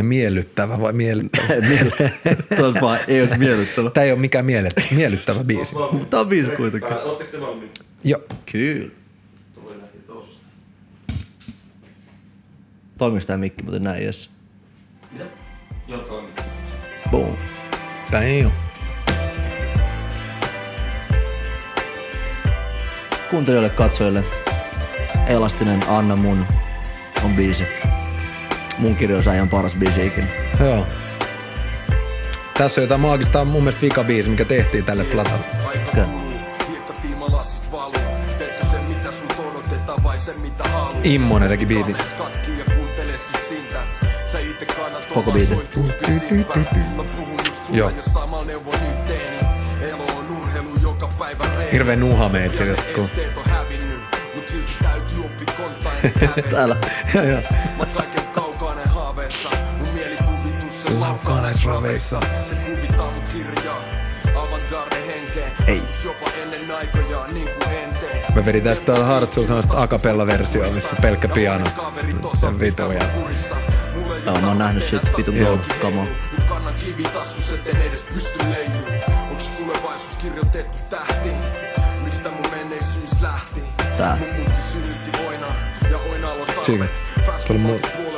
Ai miellyttävä vai miellyttävä? Tuo vaan ei olisi miellyttävä. Tämä ei ole mikään miellyttävä, miellyttävä biisi. Tämä on biisi kuitenkin. Oletteko te valmiita? Joo. Kyllä. Toimiks tää mikki muuten näin, jes? Mitä? Joo, toimii. Boom. Damn. Kuuntelijoille, katsojille, Elastinen Anna mun on biisi. Mun kirjoisajan paras biisi ikinä. Joo. Tässä on jotain maagista, on mun mielestä vika biisi, mikä tehtiin tälle platalle. Immonen teki biitin. Koko biisi. Joo. Hirveä nuha meitä siitä, kun... Täällä. Joo, joo. Haaveessa. Mun mielikuvitus se laukaa näis raveissa. Se kuvittaa mun kirjaa. Avantgarde henkeä. Ei. Joskus jopa ennen aikojaan niin kuin enteen. Mä vedin tästä tuolla Hartsulla sellaista acapella-versiota, missä on pelkkä piano. Sen vito ja... Joo, mä oon nähnyt sit vitun Joo. gold kamaa. Nyt kannan kivi taskussa, etten edes pysty leijuu. Onks tulevaisuus kirjoitettu tähtiin? Mistä mun menneisyys lähti? Tää. Mun mutsi synnytti oina ja oinalo sarvet. Tuli mu-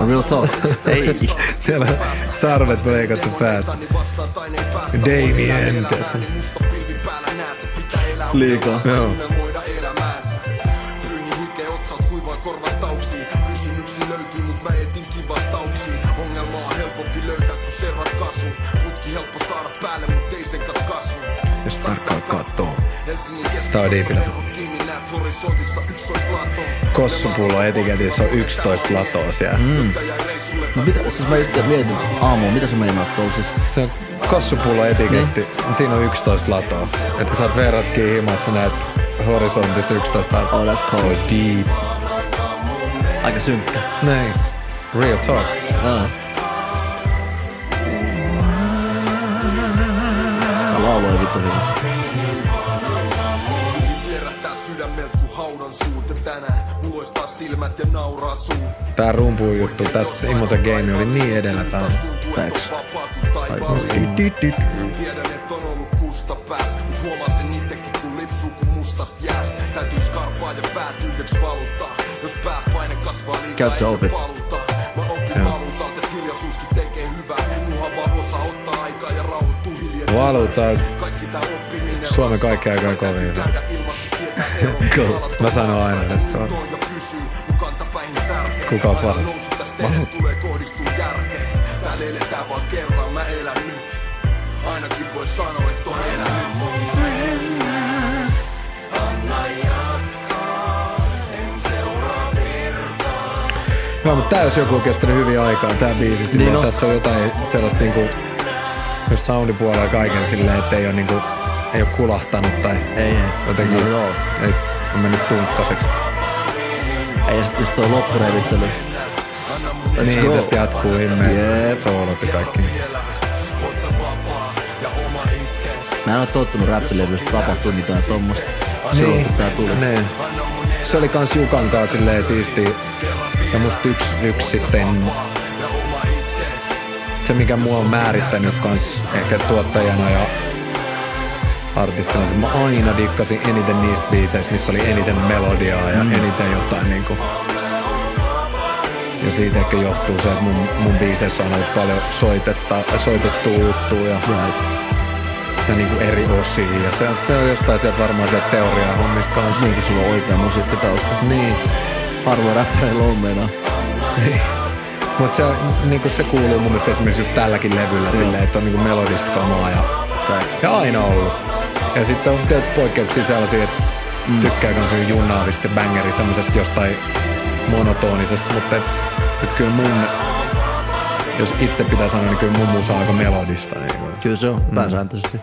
Ota Real talk. Ei. Siellä on sarvet leikattu päästä. Damien, tiedätkö? Liikaa. Joo. Kysymyksiä löytyy, mut mä etinkin vastauksia. Ongelma on helpompi löytää, kun se ratkaisu. Putki helppo saada päälle, mut ei sen katkaisu. Jos tarkkaan kattoo. Helsingin Tää on keskustassa diipillä. Kossupullo etiketissä on 11 latoa siellä. Mm. No mitä, siis mä just mietin aamuun, mitä sä meinaat tuolla siis? Se on kossupullo etiketti. Siinä on 11 latoa. Että sä oot verratkin himassa näet horisontissa 11 latoa. Oh, that's cold. Se on deep. Aika synkkä. Näin. Real talk. Aa. Tää lauloi vittu hyvin. Ja tänään muloistaa silmät ja nauraa suu. Tää rumpu juttu tästä Immosen game oli niin edellä tää. Facts. Tiedän, et on ollut kusta pääs, mut huomaan sen itekin, kun lipsuu kun mustast jääs. Täytyy skarpaa ja pää tyhjäks valuttaa. Jos pääs paine kasvaa liikaa, sä eikä paluta. Mä opin valuutalta, että hiljaisuuskin tekee hyvää. Kunhan vaan osaa ottaa aikaa ja rauhoittuu hiljaa. Oppiminen Suomen kaikki aikaa kovin. Eroa. Mä sanon aina, että se on-. Kuka on paras? edes tulee kohdistuu järkeen. Täällä eletään vaan kerran, mä elän nyt. Ainakin voi sanoa, että on elänyt. Joo, mutta tää jos joku on kestänyt hyvin aikaa, tää biisi. Niin on. Tässä on jotain sellaista niinku, jos soundipuolella kaiken silleen, että ei oo niinku, ei oo kulahtanut tai Ei, ei. jotenkin, No, joo. ei, on mennyt tunkkaseksi. Ei, ja sit just toi loppurevittely. Let's niin, go. tästä jatkuu himmeen Jep. soolot ja kaikki. Mä en oo tottunut räppilevystä tapahtuu mitään tommosta. Silloin kun tää tuli. Niin. Se oli kans Jukan kanssa silleen siisti. Ja musta yksi, yksi sitten se mikä mua on määrittänyt kans ehkä tuottajana ja artistina, että mä aina dikkasin eniten niistä biiseistä, missä oli eniten melodiaa ja mm. eniten jotain niinku. Ja siitä ehkä johtuu se, että mun, mun biiseissä on ollut paljon soitetta, soitettua juttua ja, Right. ja niinku eri osia. Ja se, se on jostain sieltä varmaan sieltä teoriaa hommista kanssa. Niin kun sulla on oikea musiikkitausta. Niin. Harvoin räppäreillä on meinaa. Mutta se, niinku se kuuluu mun mielestä esimerkiksi just tälläkin levyllä silleen, että on niinku melodista kamaa ja, ja aina ollut. Ja sitten on tietysti poikkeuksia sellaisia, että mm. tykkää kans niinku junnaavista ja bangeri semmosesta jostain monotonisesta, mutta et, et kyllä mun, jos itse pitää sanoa, niin kyllä mun musa aika melodista. Niinku. Kyllä se on, pääsääntöisesti.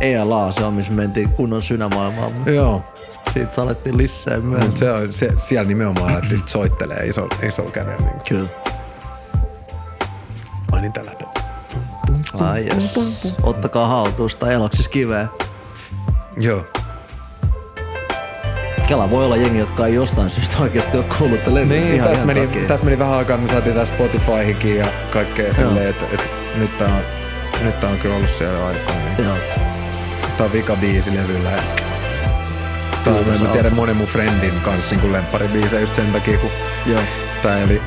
ELA, se on missä mentiin kunnon synämaailmaan. Joo, Siitä sä alettiin lisää myöhemmin. se on, se, siellä nimenomaan alettiin sit soittelee iso, isolla kädellä. Niinku. Kyllä. Ai niin tällä. Ai jes. Ottakaa haltuusta eloksis kiveä. Joo. Kela voi olla jengi, jotka ei jostain syystä oikeasti ole kuullut levy. Niin, ihan, tässä ihan meni, takia. tässä meni vähän aikaa, me saatiin tää Spotifyhinkin ja kaikkea silleen, että et, nyt tää on, nyt tää on kyllä ollut siellä aikaa. Niin. Joo. Tää on vika biisi levyllä. Ja tää on, mä tiedän monen mun friendin kanssa niin lempparibiisejä just sen takia, kun Joo. tää oli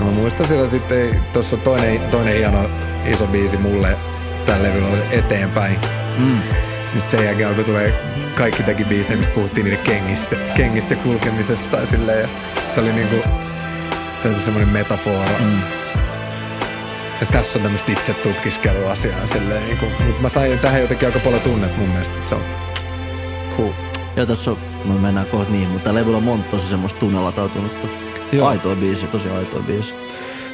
No, mä muistan silloin sitten, tuossa on toinen, toinen hieno iso biisi mulle tällä levyllä eteenpäin. Mm. Niin sit sen jälkeen alkoi tulee kaikki teki biisejä, mistä puhuttiin niiden kengistä, kengistä kulkemisesta tai silleen. Ja se oli niinku semmoinen metafora. Mm. Ja tässä on tämmöistä itse tutkiskeluasiaa silleen. Niinku, mutta mä sain tähän jotenkin aika paljon tunnet mun mielestä. Se on cool. Ja tässä on, me mennään kohta niin, mutta levyllä on monta tosi semmoista tunnelatautunutta. Joo. Aitoa biisi, tosi aitoa biisi.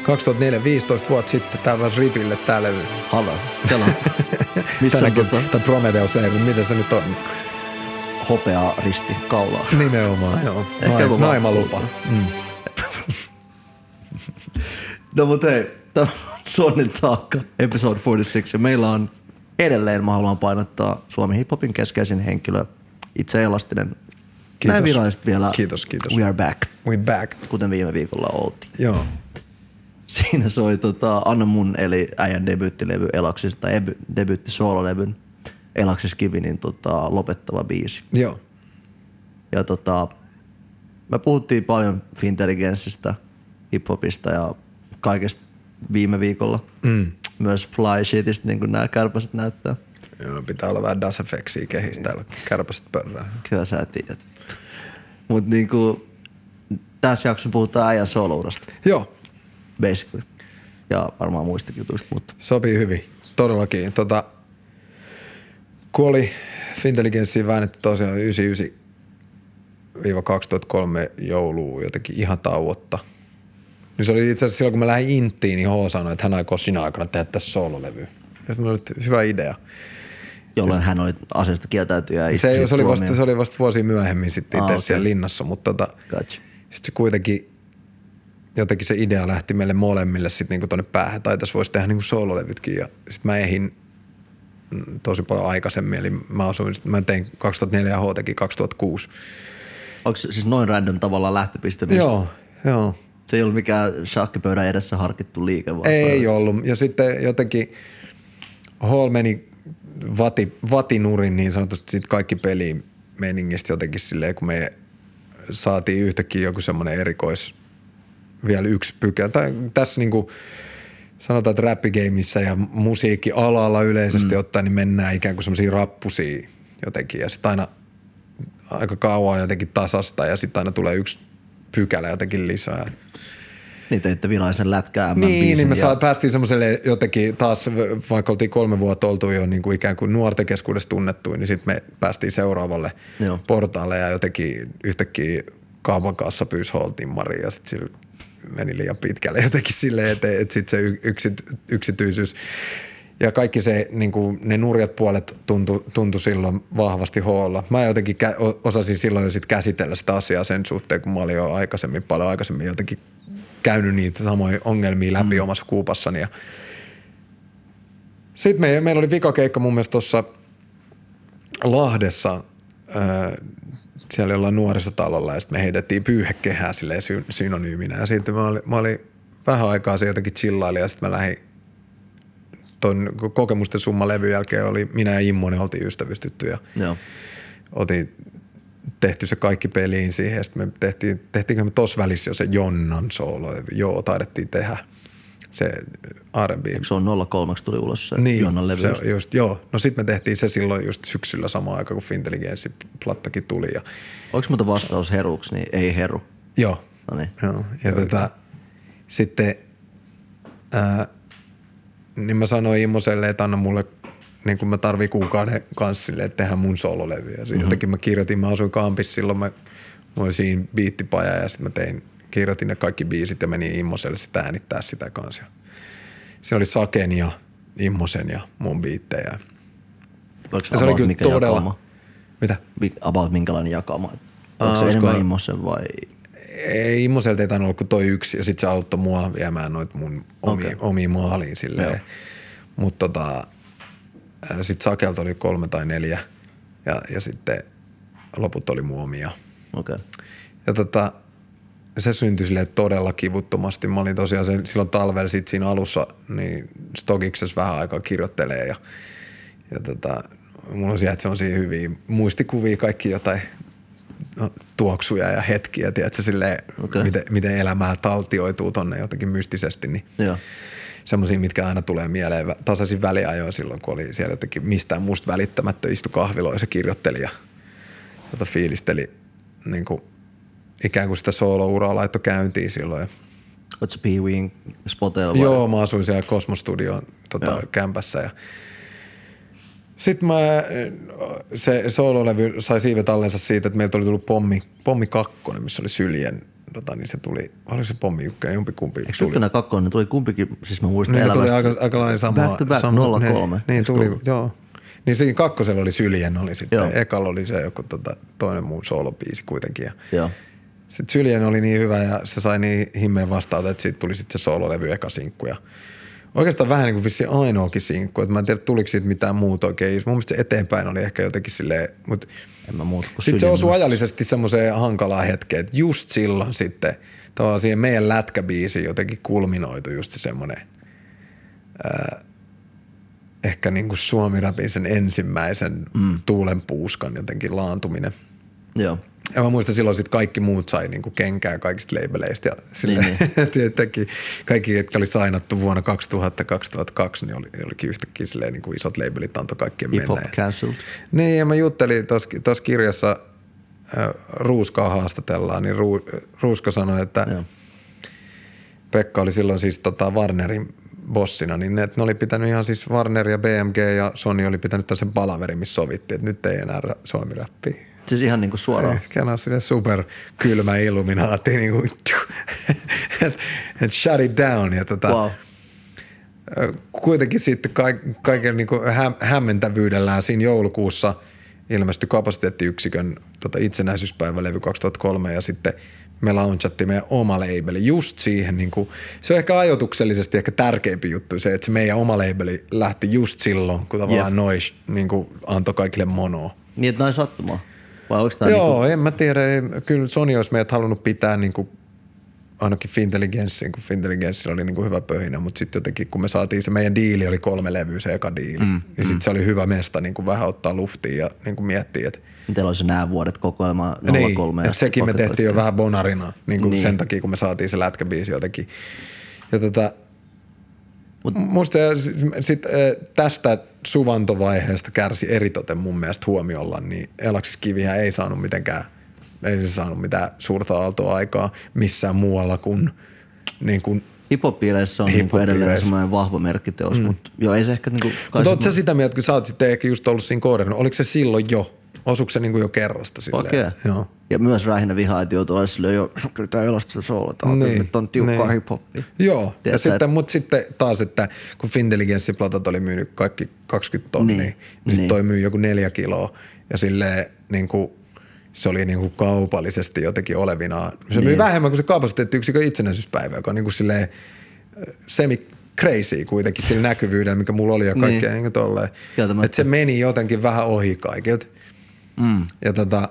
2004, 15 vuotta sitten tää vaan ripille tää levy. Halo. Täällä missä Tänäkin, tota, tää Prometheus levy, mitä se nyt on? hopea risti kaulaa. Nimenomaan, joo. Ehkä Naim, naimalupa. Mm. No mut hei, tämä on Sonnin taakka, episode 46. Ja meillä on edelleen, mä haluan painottaa Suomen hiphopin keskeisin henkilö, itse elastinen. Kiitos. Näin virallisesti vielä. Kiitos, kiitos. We are back, We back. kuten viime viikolla oltiin. Joo. Siinä soi tota, Anna mun eli äijän debyyttilevy Elaksis, tai eby, debyytti soololevyn Elaksis Kivinin tota, lopettava biisi. Joo. Ja tota, me puhuttiin paljon fintelligenssistä, hiphopista ja kaikesta viime viikolla. Mm. Myös fly shitistä, niin kuin nämä kärpäset näyttää. Joo, pitää olla vähän Das Effectsia kehissä täällä kärpäset pörrää. Kyllä sä tiedät. Mutta niinku, tässä jaksossa puhutaan äijän solourasta, Joo, basically. Ja varmaan muistakin jutuista, mutta sopii hyvin. Todellakin. Tota, kun oli Fintelligenssiin väännetty tosiaan 99-2003 jouluun jotenkin ihan tauotta. Niin se oli itse asiassa silloin, kun mä lähdin Inttiin, niin H sanoi, että hän aikoo sinä aikana tehdä tässä soololevy. Ja mulla oli, hyvä idea. jolloin hän oli asiasta kieltäytyjä. ja Se, se, oli vasta, se oli vasta vuosia myöhemmin sitten Ah, itse okei. siellä linnassa, mutta tota, Gotcha. sitten se kuitenkin, jotenkin se idea lähti meille molemmille sitten niinku tonne päähän, tai tässä voisi tehdä niinku soololevytkin, ja sitten mä ehdin mm, tosi paljon aikaisemmin, eli mä asuin, sit mä tein 2004 ja H teki 2006. Onko siis noin random tavallaan lähtöpiste? mistä- Joo, joo. Se ei ollut mikään shakkipöydän edessä harkittu liike, vaan Ei se- ollut. Ja sitten jotenkin Hall meni vati, vatinurin niin sanotusti sit kaikki peliin meningistä jotenkin silleen, kun me saatiin yhtäkkiä joku semmoinen erikois, vielä yksi pykälä. Tai tässä niinku, sanotaan, että räppigeimissä ja musiikkialalla yleisesti mm. ottaen, niin mennään ikään kuin semmoisiin rappusiin jotenkin. Ja sitten aina aika kauan jotenkin tasasta ja sitten aina tulee yksi pykälä jotenkin lisää. Niin teitte virallisen lätkää Niin, niin me ja... saa, päästiin semmoiselle jotenkin taas, vaikka oltiin kolme vuotta oltu jo niin kuin ikään kuin nuorten keskuudessa tunnettu, niin sitten me päästiin seuraavalle Joo. portaalle ja jotenkin yhtäkkiä kaupan kanssa pyysi holtiin Maria ja sitten meni liian pitkälle jotenkin silleen, että, että sitten se yksit, yksityisyys ja kaikki se, niin kuin ne nurjat puolet tuntui, tuntui silloin vahvasti hoolla. Mä jotenkin kä- osasin silloin jo sit käsitellä sitä asiaa sen suhteen, kun mä olin jo aikaisemmin, paljon aikaisemmin jotenkin käynyt niitä samoja ongelmia läpi mm. omassa kuupassani. Ja sitten me, meillä oli vikakeikka mun mielestä tuossa Lahdessa, siellä jollain nuorisotalolla ja sitten me heitettiin pyyhekehää silleen sy- synonyyminä. Ja sitten mä olin, mä olin vähän aikaa se jotenkin chillaili ja sitten mä lähdin ton kokemusten summa levyn jälkeen oli minä ja Immonen oltiin ystävystytty ja Joo. otin tehty se kaikki peliin siihen sitten me tehtiin, tehtiinkö me tossa välissä jo se Jonnan soolo, joo taidettiin tehdä se R&B. Eikö se on 03 tuli ulos se Niin, Jonnan levy? se just, joo. No sitten me tehtiin se silloin just syksyllä samaan aikaan, kun Fintelligenssi-plattakin tuli. Ja, Onko muuta vastaus heruksi, niin ei heru. joo, No niin. Joo, ja tota, sitten ää, niin mä sanoin Immoselle, että anna mulle, niin kun mä tarvii kuukauden kanssa sille, että tehdään mun sololevyä. Mm-hmm. jotenkin mä kirjoitin, mä asuin kampissa silloin, mä, mä olin siinä biittipaja ja sitten mä tein, kirjoitin ne kaikki biisit ja menin Immoselle sitä äänittää sitä kanssa. Siinä oli Saken ja Immosen ja mun biittejä. Ja se oli about kyllä mikä todella- jakama? Mitä? Mi- About minkälainen jakama? Onko Aa, se olisiko- enemmän Immosen vai? Ei Immoselta ei tainnut olla kuin toi yksi ja sitten se auttoi mua viemään noit mun omi, Okei. omiin maaliin silleen. Mutta tota, sitten Sakelta oli kolme tai neljä ja, ja sitten loput oli muomia. Okei. Okay. Ja tota, se syntyi silleen todella kivuttomasti. Mä olin tosiaan sen, silloin talvella sit siinä alussa, niin Stokiksessa vähän aikaa kirjoittelee ja, ja tota, mulla on sieltä sellaisia hyviä muistikuvia, kaikki jotain no, tuoksuja ja hetkiä, tiedätkö, silleen, Okei. okay. miten, miten elämää taltioituu tonne jotenkin mystisesti, niin Joo. semmoisia, mitkä aina tulee mieleen tasaisin väliajoin silloin, kun oli siellä jotenkin mistään muusta välittämättä istu kahviloissa ja kirjoitteli ja jota fiilisteli niin kuin, ikään kuin sitä soolouraa laittoi käyntiin silloin. Ja Oot sä Pee Ween spoteilla vai? Joo, mä asuin siellä Cosmos Studion tota, Joo. kämpässä ja sitten mä, se soololevy sai siivet allensa siitä, että meiltä oli tullut pommi, pommi kakkonen, missä oli syljen, tota, niin se tuli, oli se pommi ykkönen, jompikumpi Eikö tuli. ykkönen ja kakkonen tuli kumpikin, siis mä muistan Niin ne tuli elämästä. aika, aika lailla sama. Back to back, sama 03. Niin, niin Eikö tuli, tullut? joo. Niin siinä kakkosella oli Syljen oli sitten. Joo. Ekalla oli se joku tota, toinen muu soolobiisi kuitenkin. Ja Joo. Sitten Syljen oli niin hyvä ja se sai niin himmeen vastaata, että siitä tuli sitten se soololevy eka sinkku. Ja oikeastaan vähän niin kuin vissiin ainoakin sinkku. Että mä en tiedä, tuliko siitä mitään muuta oikein. Mun mielestä se eteenpäin oli ehkä jotenkin silleen, mutta En mä muuta kuin sitten se osui ajallisesti semmoiseen hankalaan hetkeen, että just silloin sitten tavallaan siihen meidän lätkäbiisiin jotenkin kulminoitu just se semmoinen ää, ehkä niin kuin suomirapin sen ensimmäisen mm. tuulen puuskan jotenkin laantuminen. Joo. Ja mä muistan silloin sit kaikki muut sai niinku kenkää kaikista labeleista ja sille, Niin, niin, kaikki, jotka oli sainattu vuonna 2000-2002, niin oli, olikin yhtäkkiä silleen niin kuin isot labelit antoi kaikkien mennä. hop Ja- cancelled. niin, ja mä juttelin tuossa kirjassa, äh, Ruuskaa haastatellaan, niin Ru, Ruuska sanoi, että Joo. Pekka oli silloin siis tota Warnerin bossina, niin ne, että ne oli pitänyt ihan siis Warner ja BMG ja Sony oli pitänyt tällaisen palaverin, missä sovittiin, että nyt ei enää ra- suomi-räppiä. Siis ihan niinku suoraan. Kena on silleen super kylmä illuminaatti, niin kuin, et shut it down. Ja tota, Wow. Kuitenkin sitten kaik, kaiken niin hä, hämmentävyydellään siinä joulukuussa ilmestyi kapasiteettiyksikön tota itsenäisyyspäivälevy 2003 ja sitten me launchattiin meidän oma labeli just siihen. Niin kuin, se on ehkä ajotuksellisesti ehkä tärkeimpi juttu se, että se meidän oma labeli lähti just silloin, kun tavallaan Jep. nois niin kuin antoi kaikille monoa. Niin, että näin sattumaa. Vai onko tää Joo, niinku, en mä tiedä. Ei, kyllä Sony olisi meidät halunnut pitää niin kuin ainakin Fintelligenssiin, kun Fintelligenssillä oli niin kuin hyvä pöhinä, mutta sitten jotenkin kun me saatiin se meidän diili oli kolme levyä, se eka diili, mm, niin sitten se oli hyvä mesta niin kuin vähän ottaa luftia ja niin kuin miettiä, että teillä olisi nämä vuodet kokoelma 03 niin, sekin me tehtiin jo vähän bonarina niin kuin Niin. sen takia, kun me saatiin se lätkäbiisi jotenkin. Ja tota, Mut- Musta sit, eh, tästä suvantovaiheesta kärsi eritoten mun mielestä huomiolla, niin Elaksis Kivihän ei saanut mitenkään, ei se saanut mitään suurta aaltoa aikaa missään muualla kuin, niin kuin Hip-hop-piireissä on niinku edelleen semmoinen vahva merkkiteos, mm. mutta joo, ei se ehkä niinku... Mutta oot sä sitä mieltä, kun sä oot sitten ehkä just ollut siinä koodannut, oliko se silloin jo? Osuuko se niinku jo kerrasta silleen? Okei. Joo. Ja myös Räihinä vihaa, että joutuu olla silleen jo, kyllä soolo, tää on, Niin, nyt on tiukkaa niin. hip-hopia. Joo, ja sitten, mutta sitten taas, että kun Fintelligenssiplatat oli myynyt kaikki 20 tonnia, Niin, niin, niin, niin. toi myy joku neljä kiloa ja silleen niin kuin, se oli niin kuin kaupallisesti jotenkin olevinaan. Se niin. myy Niin. vähemmän kuin se kapasiteettiyksikön itsenäisyyspäivä, joka on niin kuin silleen äh, semi crazy kuitenkin sillä näkyvyydellä, mikä mulla oli ja kaikkea niin. niin tolleen. Että se meni jotenkin vähän ohi kaikilta. Mm. Ja tota,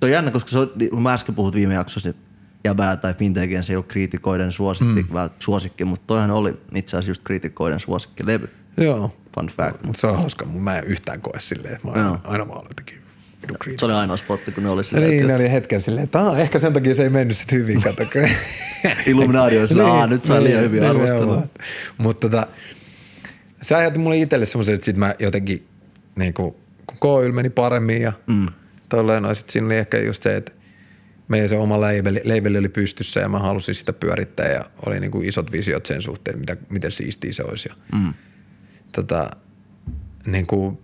Tuo on jännä, koska se on, niin mä äsken puhut viime jaksossa, että jäbää tai fintekin se ei ole kriitikoiden suosikki, mm. suosikki, mutta toihan oli itse asiassa just kriitikoiden suosikki levy. joo, Fun fact. Mut se on hauska, mutta mä en yhtään koe silleen, mä aina, aina vaan jotenkin kriitikko. Se oli ainoa spotti, kun ne oli silleen, niin, ne oli hetken silleen, että "Aa, ehkä sen takia se ei mennyt sit hyvin, kato. Illuminati oli silleen, "Aa, nyt sai liian hyviä arvosteluja." Mutta tota, se aiheutti mulle itselle semmoisen, että sit mä jotenkin, niin kuin, kun K-yl meni paremmin ja mm. tolleen, no sit siinä oli ehkä just se, että meidän se oma labeli, labeli oli pystyssä ja mä halusin sitä pyörittää ja oli niin kuin isot visiot sen suhteen, mitä, miten siistiä se olisi. Ja, mm. tota, niin kuin,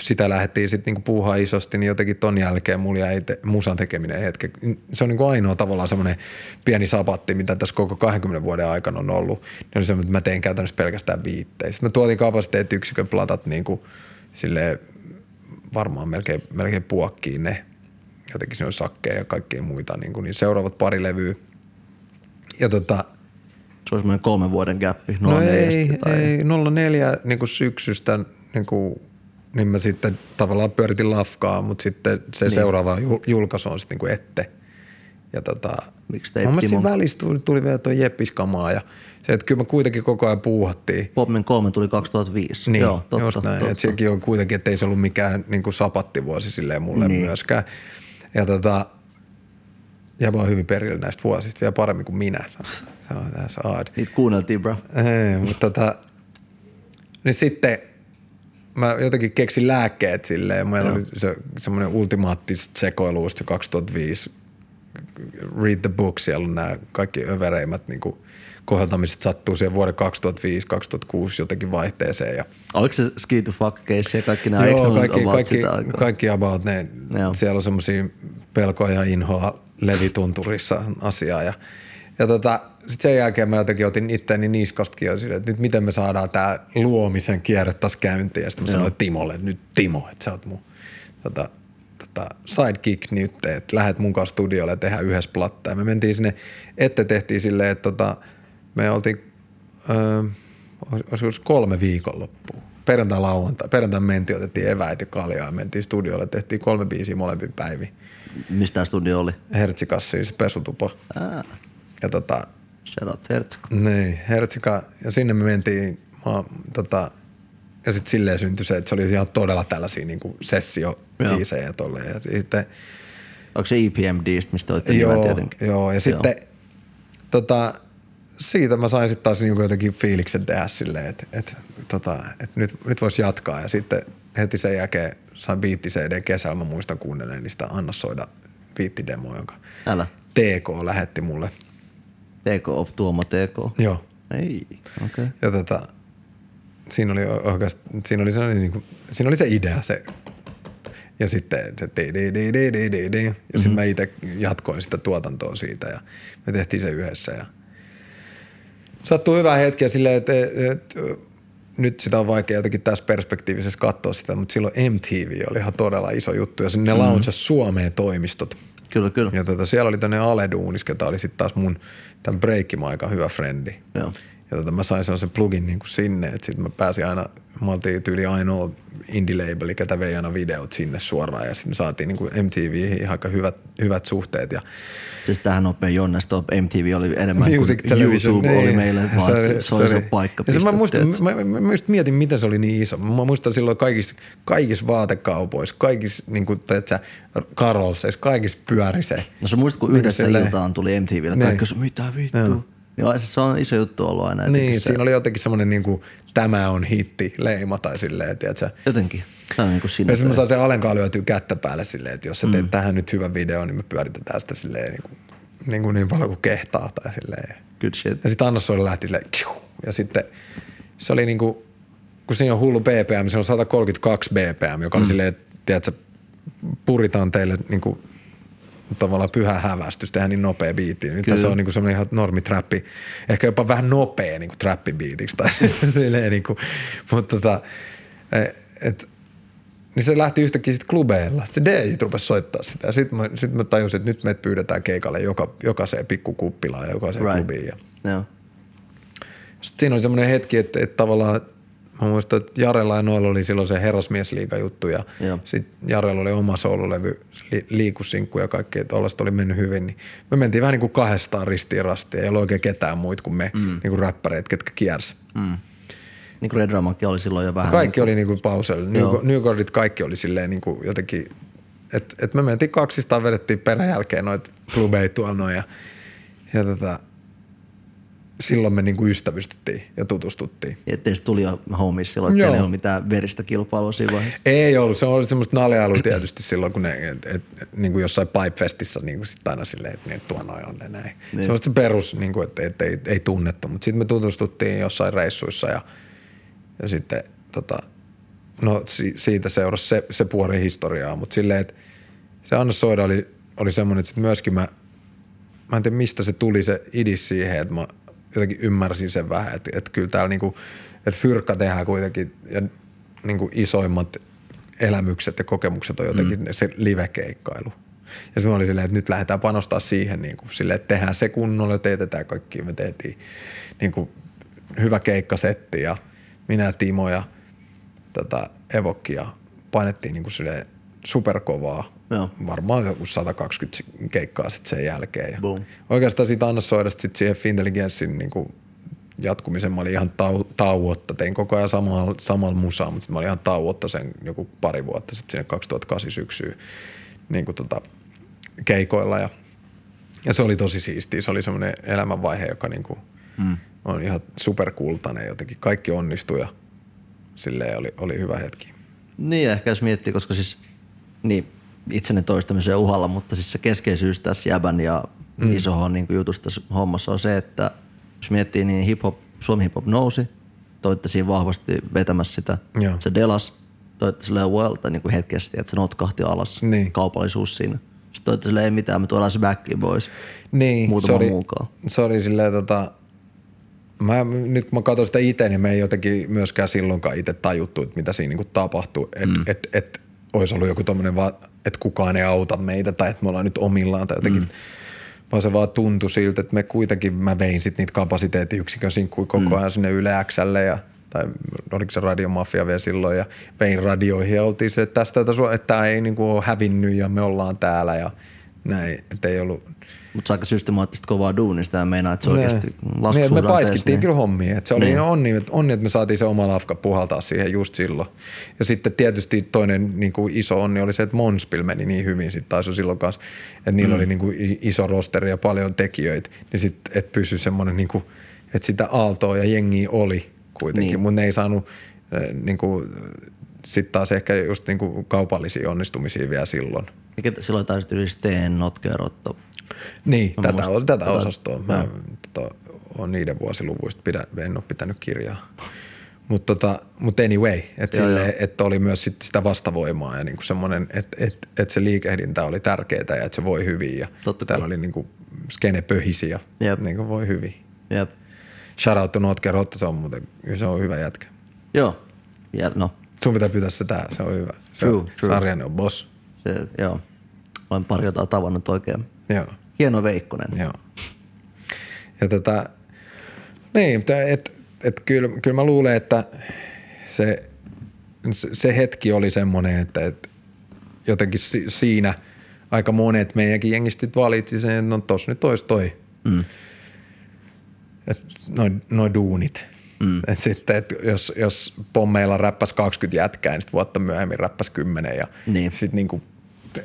sitä lähdettiin sitten niin puuhaa isosti, niin jotenkin ton jälkeen mulla jäi te, musan tekeminen hetken. Se on niin kuin ainoa tavallaan semmoinen pieni sapatti, mitä tässä koko 20 vuoden aikana on ollut. Niin oli semmoinen, että mä tein käytännössä pelkästään viitteistä. Sitten me tuotiin kapasiteettiyksikön platat niin kuin silleen varmaan melkein, melkein puokkiin ne. Jotenkin siinä on sakkeja ja kaikkea muita, niin, kuin, niin seuraavat pari levyä. Ja tota, se olisi kolmen vuoden gappi. No ei, tai... ei 04 niin kuin syksystä niin kuin niin mä sitten tavallaan pyöritin lafkaa, mutta sitten se niin. seuraava jul- julkaisu on sitten niinku ette. Ja tota, Miksi mun mielestä siinä välissä tuli, tuli vielä tuo jeppiskamaa ja se, että kyllä me kuitenkin koko ajan puuhattiin. Popman 3 tuli 2005. Niin, Joo, totta, just näin. totta. Et sekin on kuitenkin, että ei se ollut mikään niin kuin sapattivuosi silleen mulle Niin. myöskään. Ja tota, ja mä oon hyvin perillä näistä vuosista, vielä paremmin kuin minä. Se on tässä odd. Niitä kuunneltiin, bro. Ei, mutta tota, niin sitten mä jotenkin keksin lääkkeet silleen. Meillä Joo. oli se, semmoinen ultimaattista sekoiluista se 2005 Read the Book, siellä on nämä kaikki övereimmät niin koheltamiset sattuu siihen vuoden 2005-2006 jotenkin vaihteeseen. Ja Oliko se ski to fuck case ja kaikki nämä? Joo, kaikki, about kaikki, kaikki about ne. Joo. Siellä on semmoisia pelkoja ja inhoa levitunturissa asiaa. Ja, ja tota, sitten sen jälkeen mä jotenkin otin itteeni niskastakin jo sille, että nyt miten me saadaan tämä luomisen kierre taas käyntiin. Ja sitten mä sanoin Timolle, että nyt Timo, että sä oot mun tota, tota, sidekick nyt, että lähet mun kanssa studiolle ja tehdään yhdessä platta. Ja me mentiin sinne, että tehtiin silleen, että tota, me oltiin, öö, olisiko kolme viikonloppua. Perjantai, lauantai. Perjantai mentiin, otettiin eväät ja kaljaa ja mentiin studiolle. Tehtiin kolme biisiä molempin päivin. Mistä tämä studio oli? Hertsikassa siis pesutupa. Ah, Ja tota, shout out Hertsko. niin, Hertsika. Ja sinne me mentiin, mä, tota, ja sitten silleen syntyi se, että se oli ihan todella tällaisia niin sessio biisejä ja tolleen. Ja sitten, Onko se EPMDstä, mistä olette joo, tietenkin? joo, ja sitten tota, siitä mä sain sitten taas niinku jotenkin fiiliksen tehdä silleen, että et, tota, et nyt, nyt voisi jatkaa. Ja sitten heti sen jälkeen sain biitti CD kesällä, mä muistan kuunnellen niistä Anna Soida biittidemoa, jonka Älä. TK lähetti mulle. TK of Tuomo TK. Joo. Ei, okei. Okay. Ja tota, siinä oli oikeastaan, siinä oli, sellainen, niin kuin, siinä oli se idea, se ja sitten se di, di, di, di, di, di, di. Ja sitten mä itse jatkoin sitä tuotantoa siitä ja me tehtiin se yhdessä. Ja sattui hyvää hetkeä silleen, että, että nyt sitä on vaikea jotenkin tässä perspektiivisessä katsoa sitä, mutta silloin MTV oli ihan todella iso juttu ja sinne mm-hmm. launchasi Suomeen toimistot. Kyllä, kyllä. Ja tota, siellä oli tämmöinen Ale Duunis, oli sitten taas mun tämän breikkimaan aika hyvä frendi. Joo. Ja tota, mä sain sellaisen plugin niin kuin sinne, että sitten mä pääsin aina, mä oltiin tyyli ainoa indie-labeli, ketä vei aina videot sinne suoraan ja sitten me saatiin niin kuin MTVihin aika hyvät, hyvät suhteet. Ja Siis tähän nopea Jonne Stop MTV oli enemmän Music kuin YouTube oli niin. meille, vaan että se, se oli se paikka. Ja se, mä, muistan, mä, mä, mä, just mietin, miten se oli niin iso. Mä muistan silloin kaikissa, kaikissa vaatekaupoissa, kaikissa niin kuin, sä, Karolseissa, kaikissa pyöri se. No sä muistat, kun Niin yhdessä silleen- iltaan tuli MTVlle, Niin. kaikki sun, mitä vittu? Joo. Joo, se on iso juttu ollut aina. Niin, se, siinä oli jotenkin semmoinen niin kuin, tämä on hitti leima tai silleen, tiedätkö, Jotenkin. Se on niin kuin mä saan sen alenkaan lyötyä kättä päälle silleen, että jos sä teet mm. tähän nyt hyvän videon, niin me pyöritetään sitä silleen niin, kuin, niin, kuin niin paljon kuin kehtaa tai silleen. Good shit. Ja sitten Anna Soili lähti silleen, ja sitten se oli niin kuin, kun siinä on hullu BPM, se on 132 BPM, joka on silleen, että tiedätkö, puritaan teille niin kuin, tavallaan pyhä hävästys, tehdään niin nopea biitti. Nyt Kyllä. se on niinku semmoinen ihan normitrappi, ehkä jopa vähän nopea niinku trappibiitiksi tai silleen niinku, mutta tota, e- et, niin se lähti yhtäkkiä sitten klubeilla. Se DJ rupesi soittaa sitä. Ja sitten mä, sit mä tajusin, että nyt meidät pyydetään keikalle joka, jokaiseen pikkukuppilaan ja jokaiseen right. klubiin. Ja Joo. sitten siinä oli semmoinen hetki, että, että tavallaan mä muistan, että Jarella ja Noilla oli silloin se herrasmiesliiga juttu ja sitten Jarella oli oma soolulevy, li, liikusinkku ja kaikki, että tollaista oli mennyt hyvin. Niin me mentiin vähän niin kuin kahdestaan ristiin rastiin, ei ollut oikein ketään muita kuin me, mm. niin kuin räppäreitä, ketkä kiersi. Mm. Niin kuin Red Dramakin oli silloin jo vähän. Kaikki oli niin kuin pausella. New, Gordit kaikki oli silleen niin kuin jotenkin, että et me mentiin kaksistaan, vedettiin perän jälkeen noita klubeja tuolla noin ja, ja tota, silloin me niin kuin ystävystyttiin ja tutustuttiin. Ja teistä tuli jo homies silloin, että ei ollut mitään veristä kilpailua siinä vaiheessa. Ei ollut, se oli semmoista naljailua tietysti silloin, kun ne, et, et, niin kuin jossain Pipefestissä niin kuin sit aina silleen, että ne tuo noin on ne näin. Niin. Semmoista perus, niin kuin, että, että ei, ei tunnettu, mutta sitten me tutustuttiin jossain reissuissa ja, ja sitten tota, no si, siitä seurasi se, se puoli historiaa, mutta silleen, että se Anna Soida oli, oli semmoinen, että sit myöskin mä, mä en tiedä mistä se tuli se idis siihen, että mä jotenkin ymmärsin sen vähän, että, että kyllä täällä niinku, että fyrkka tehdään kuitenkin ja niinku isoimmat elämykset ja kokemukset on jotenkin mm. se livekeikkailu. Ja se oli silleen, että nyt lähdetään panostaa siihen, niin kuin, silleen, että tehdään se kunnolla, teetetään kaikki. Me tehtiin niin kuin, hyvä keikkasetti ja minä Timo ja tota, Evokki ja painettiin niinku silleen superkovaa. Joo. Varmaan joku 120 keikkaa sitten sen jälkeen. Ja Boom. Oikeastaan siitä Anna Soidasta sit siihen Fintelligenssin niinku jatkumisen mä olin ihan tau, tauotta. Tein koko ajan samalla, samalla musaa, mutta mä olin ihan tauotta sen joku pari vuotta sitten sinne 2008 syksyyn niin kuin tota, keikoilla. Ja, ja se oli tosi siistiä. Se oli semmoinen elämänvaihe, joka niin kuin mm. on ihan superkultainen jotenkin. Kaikki onnistui ja silleen oli, oli hyvä hetki. Niin, ehkä jos miettii, koska siis niin, itsenne toistamisen uhalla, mutta siis se keskeisyys tässä Jäbän ja mm. isohon niin jutusta tässä hommassa on se, että jos miettii, niin hip-hop, Suomi hip-hop nousi, toitte siinä vahvasti vetämässä sitä. Joo. Se delas, toitte silleen Welta niin kuin hetkesti, että se notkahti alas, Niin. kaupallisuus siinä. Sitten toitte silleen, ei mitään, me tuodaan se backiin pois. Niin, Muutama oli, muukaan. Se oli silleen tota, mä, nyt kun mä katson sitä itse, niin me ei jotenkin myöskään silloinkaan itse tajuttu, että mitä siinä niinku tapahtui. Että mm. et, et, olisi ollut joku tommonen vaan, että kukaan ei auta meitä tai että me ollaan nyt omillaan tai jotenkin. Mm. Vaan se vaan tuntui siltä, että me kuitenkin, mä vein sit niitä kapasiteettiyksikön sinkkuja koko Mm. ajan sinne Yle Xlle ja tai oliko se radiomafia vielä silloin ja vein radioihin ja oltiin se, että tästä että tämä ei niinku ole hävinnyt ja me ollaan täällä ja näin, että ei ollut Mutta se aika systemaattista kovaa duunista ja meinaa, että se oikeasti niin, että me paiskittiin kyllä hommia. Että se oli Niin. niin. onni, että onni, että me saatiin se oma lafka puhaltaa siihen just silloin. Ja sitten tietysti toinen niin kuin iso onni oli se, että Monspil meni niin hyvin sitten taas jo silloin kanssa. Että niillä mm. oli niin kuin iso rosteri ja paljon tekijöitä. Niin sitten, että pysyi semmoinen, niin kuin, että sitä aaltoa ja jengiä oli kuitenkin. Niin. Niin. Mutta ne ei saanut eh, niin kuin, sitten taas ehkä just niin kuin kaupallisia onnistumisia vielä silloin. Mikä silloin taisi yli Steen, Notkerotto. Niin, Mä tätä, muistan- on, tätä tätä- osastoa. Mä tota, on niiden vuosiluvuista, pidä, en ole pitänyt kirjaa. Mutta tota, mut anyway, että että oli myös sit sitä vastavoimaa ja niinku semmoinen, että et, et se liikehdintä oli tärkeää ja että se voi hyvin. Ja Totta täällä oli niinku skene pöhisi ja Jep. niinku voi hyvin. Jep. Shout out to Notker Rotta, se on muuten se on hyvä jätkä. Joo. Ja no, Sun pitää pyytää se tää, se on hyvä. Se True, on, true. Sarjanne on boss. se, joo. Olen pari jotain tavannut oikein. Joo. Hieno Veikkonen. Joo. Ja tätä, niin, mutta et, et kyllä, kyllä mä luulen, että se, se, se hetki oli semmoinen, että et jotenkin si, siinä aika monet meidänkin jengistit valitsi sen, että no tossa nyt olisi toi. Mm. Noin noi duunit. Mm. Et sitten, et jos, jos pommeilla räppäs 20 jätkää, niin vuotta myöhemmin räppäs 10 ja Niin. sit niinku,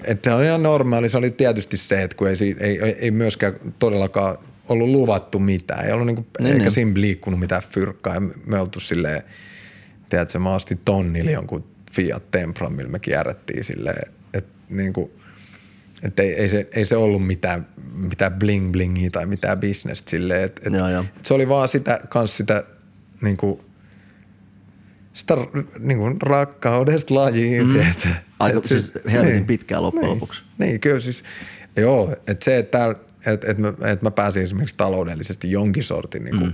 et se on ihan normaali. Se oli tietysti se, että kun ei, ei, ei, ei myöskään todellakaan ollut luvattu mitään. Ei ollut niinku, Niin, eikä niin. siinä liikkunut mitään fyrkkaa. Ja me oltu silleen, tiedätkö, mä ostin tonnille jonkun Fiat Tempran, millä me kierrettiin silleen, että niinku, et ei, ei, se, ei se ollut mitään, mitään bling blingiä tai mitään bisnestä silleen, että et, Joo, joo. et se oli vaan sitä, kans sitä niinku, sitä niinku rakkaudesta lajiin, mm. tiedätkö? Aika Et siis helvetin pitkään loppujen lopuksi. Niin, kyllä siis, joo, että se, että et, et mä, et mä pääsin esimerkiksi taloudellisesti jonkin sortin niin mm.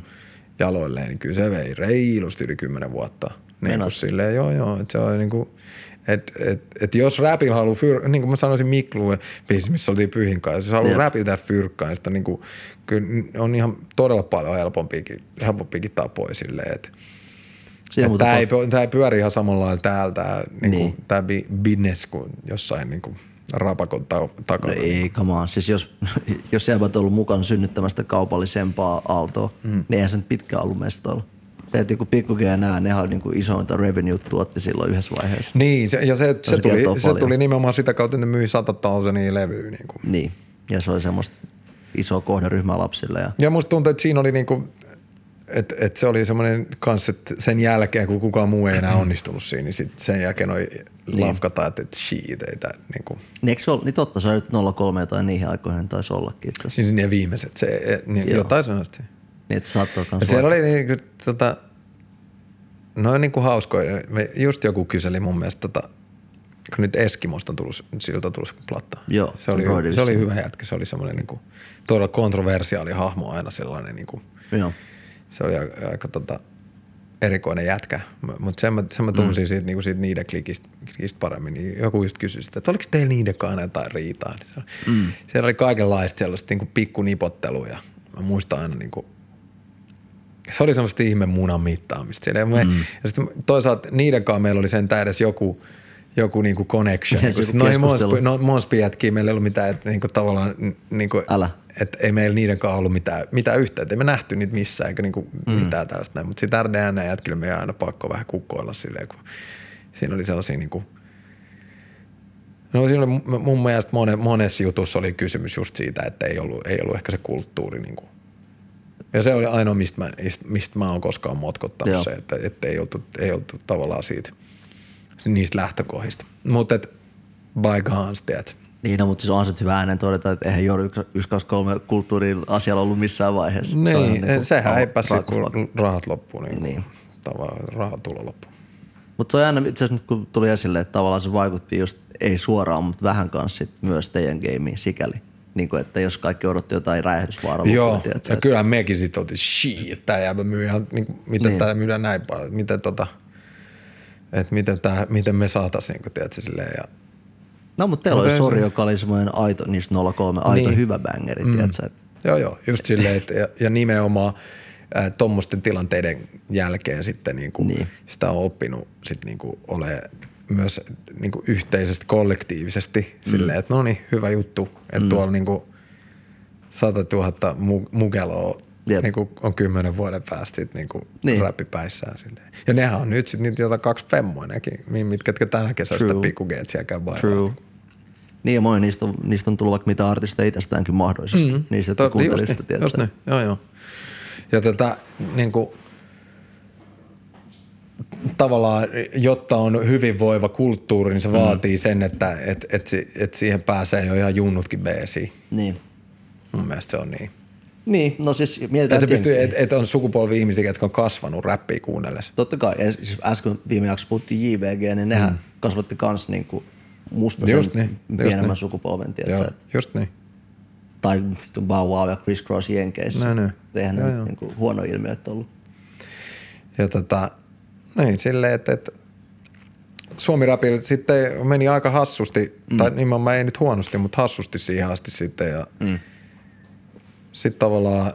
jaloilleen, niin kyllä se vei reilusti yli kymmenen vuotta. Niin kuin silleen, joo, joo, että se on niin kuin, et, et, et jos räpillä haluaa fyr, niin kuin mä sanoisin Mikluun biisi, missä oltiin pyhin kanssa, jos haluaa tehdä fyrkkaa, niin sitä niin kuin, kyllä on ihan todella paljon helpompiakin, helpompiakin tapoja silleen, että Tämä ei, tää ei pyöri ihan samalla lailla täällä tämä niinku, Niin. tää bi- business kuin jossain niinku rapakon ta- No takana. ei, come on. Siis jos, jos sä olet ollut mukana synnyttämästä kaupallisempaa aaltoa, mm. niin eihän se nyt pitkään ollut mestoilla. Että joku pikku nää, nehän niin kuin isointa revenue tuotti silloin yhdessä vaiheessa. Niin, se, ja se, se, se tuli, se tuli nimenomaan sitä kautta, että ne myi 100 000 levyä. Niinku. Niin. Ja se oli semmoista isoa kohderyhmää lapsille. Ja, Ja musta tuntuu, että siinä oli niinku, että et se oli semmoinen kanssa, että sen jälkeen, kun kukaan muu ei enää onnistunut siinä, niin sit sen jälkeen noi Niin. lafkataan, että et shit, ei tää niinku, niin, eikö se ole, niin totta, se oli nyt 03 tai niihin aikoihin taisi ollakin itse asiassa. siis ne viimeiset, se, et, niin, Joo. jotain sellaista. Niin, että se saattoi Ja kans siellä oli niinku, tota, noin niinku hauskoja. Me, just joku kyseli mun mielestä, tota, kun nyt Eskimosta on tullut, siltä on tullut platta. Joo, se oli, Broidilissa. se oli hyvä jätkä. Se oli semmoinen niinku, todella kontroversiaali hahmo aina sellainen. Niinku, Joo. se oli aika, aika tota, erikoinen jätkä. Mutta sen mä, sen mä tunsin mm. siitä, niinku siitä niiden klikistä, klikistä paremmin. Niin joku just kysyi sitä, että oliko teillä niiden kanssa jotain riitaa. Niin se, mm. Siellä oli kaikenlaista sellaista niinku pikkunipottelua ja mä muistan aina niinku, se oli semmoista ihme munan mittaamista. Siellä. Mm. Ja sitten toisaalta niiden kanssa meillä oli sentään edes joku, joku niinku connection. Yes, Niin joku no ei. Monspi, no, Monspi jätkiä meillä ei ollut mitään, että niinku tavallaan niinku, Älä. että ei meillä niiden kanssa ollut mitään, mitään yhteyttä. Ei me nähty niitä missään eikä niinku mm. mitään tällaista näin. Mutta sitten RDN jätkillä meidän aina pakko vähän kukkoilla silleen, kun siinä oli sellaisia niinku, No siinä oli mu- mun mielestä monen, monessa jutussa oli kysymys just siitä, että ei ollut, ei ollut ehkä se kulttuuri niin kuin. Ja se oli ainoa, mistä mä, mistä mä oon koskaan motkottanut Joo. se, että, että ei, oltu, ei oltu tavallaan siitä, niistä lähtökohdista. Mutta et bygones, tiedät. Niin, no, mutta siis on se hyvä äänen todeta, että eihän Jori 123 kulttuurin asialla ollut missään vaiheessa. Se on Niin, niinku sehän ei päässyt, kun rahat loppuu. Niin, Niin. niin. Tavallaan rahat tulo loppuu. Mutta se on jännä itse asiassa nyt kun tuli esille, että tavallaan se vaikutti just ei suoraan, mutta vähän kanssa sit myös teidän gameen sikäli. Niin kuin, että jos kaikki odotti jotain räjähdysvaaraa. Joo, tiedätkö, ja kyllä mekin sitten oltiin, shit, tää jääpä myy ihan, niin, kuin, miten Niin. tää myydään näin paljon, miten tota, että miten, tää, miten me saatais, niin tiedätkö, silleen, ja No, mutta teillä Mut oli Sori, se- joka oli semmoinen aito, niistä 03, aito Niin. hyvä bangeri, mm. tiedätkö, että Joo, joo, just silleen, että, ja, ja nimenomaan äh, tuommoisten tilanteiden jälkeen sitten niin kuin, Niin. sitä on oppinut sit niin kuin ole myös niin kuin yhteisesti, kollektiivisesti mm. silleen, että no niin, hyvä juttu, että mm. tuolla niin kuin 100 000 mu- mugeloa Jep. niin kuin on kymmenen vuoden päästä sitten niin kuin Niin. räppipäissään silleen. Ja nehän on nyt sitten niitä jotain kaksi femmoinakin, mitkä tänä kesänä sitä pikkugeetsiä käy. True. Niin ja moi, niistä on, niistä on tullut vaikka mitä artisteja itsestäänkin mahdollisesti. Mm. Niistä, jotka just sitä, niin, joo joo. Ja tätä niin kuin, tavallaan, jotta on hyvinvoiva kulttuuri, niin se mm. vaatii sen, että et, et, et siihen pääsee jo ihan junnutkin beesiin. Niin. Mun mielestä se on niin. Niin, no siis Että mietitään se pystyy, et, et on sukupolvi ihmisiä, jotka on kasvanut räppiä kuunnellessa. Totta kai, ja siis äsken viime jaksossa puhuttiin JVG, niin nehän mm. kasvatti kans niinku mustaisen Just niin, just pienemmän niin. sukupolven, tiedätkö? Joo, just niin. Tai vittu Bow Wow ja Chris Cross Jenkeissä. Näin, näin. Eihän Joo, ne joo. niinku huono ilmiö ollut. Ja tota, niin silleen, että, että Suomi Rapille sitten meni aika hassusti, mm. tai nimenomaan ei nyt huonosti, mutta hassusti siihen asti sitten. Ja mm. sitten tavallaan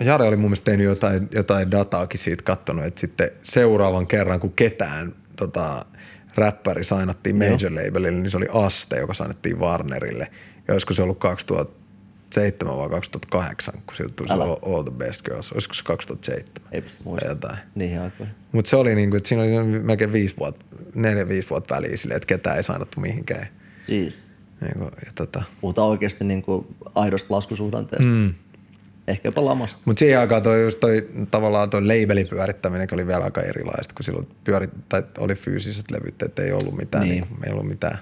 Jare oli mun mielestä tehnyt jotain, jotain dataakin siitä kattonut, että sitten seuraavan kerran, kun ketään tota, räppäri sainattiin major labelille, niin se oli Aste, joka sainattiin Warnerille. Ja olisiko se ollut 2007 vai 2008, kun siltä tuli se Älä. All, All the Best Girls. Olisiko se 2007? Ei Tai muistamaan. jotain. Niihin aikoihin. Mutta se oli niinku, että siinä oli melkein viisi vuotta, neljä viisi vuotta väliä silleen, että ketään ei sainattu mihinkään. Siis. Niinku, ja tota. Puhutaan oikeasti niinku aidosta laskusuhdanteesta. Mm. Ehkä jopa lamasta. Mutta siihen aikaan toi, just toi, tavallaan toi labelin pyörittäminen oli vielä aika erilaista, kun silloin pyöri, tai oli fyysiset levyt, että ei ollut mitään, Niin. niin. niinku, ei ollut mitään.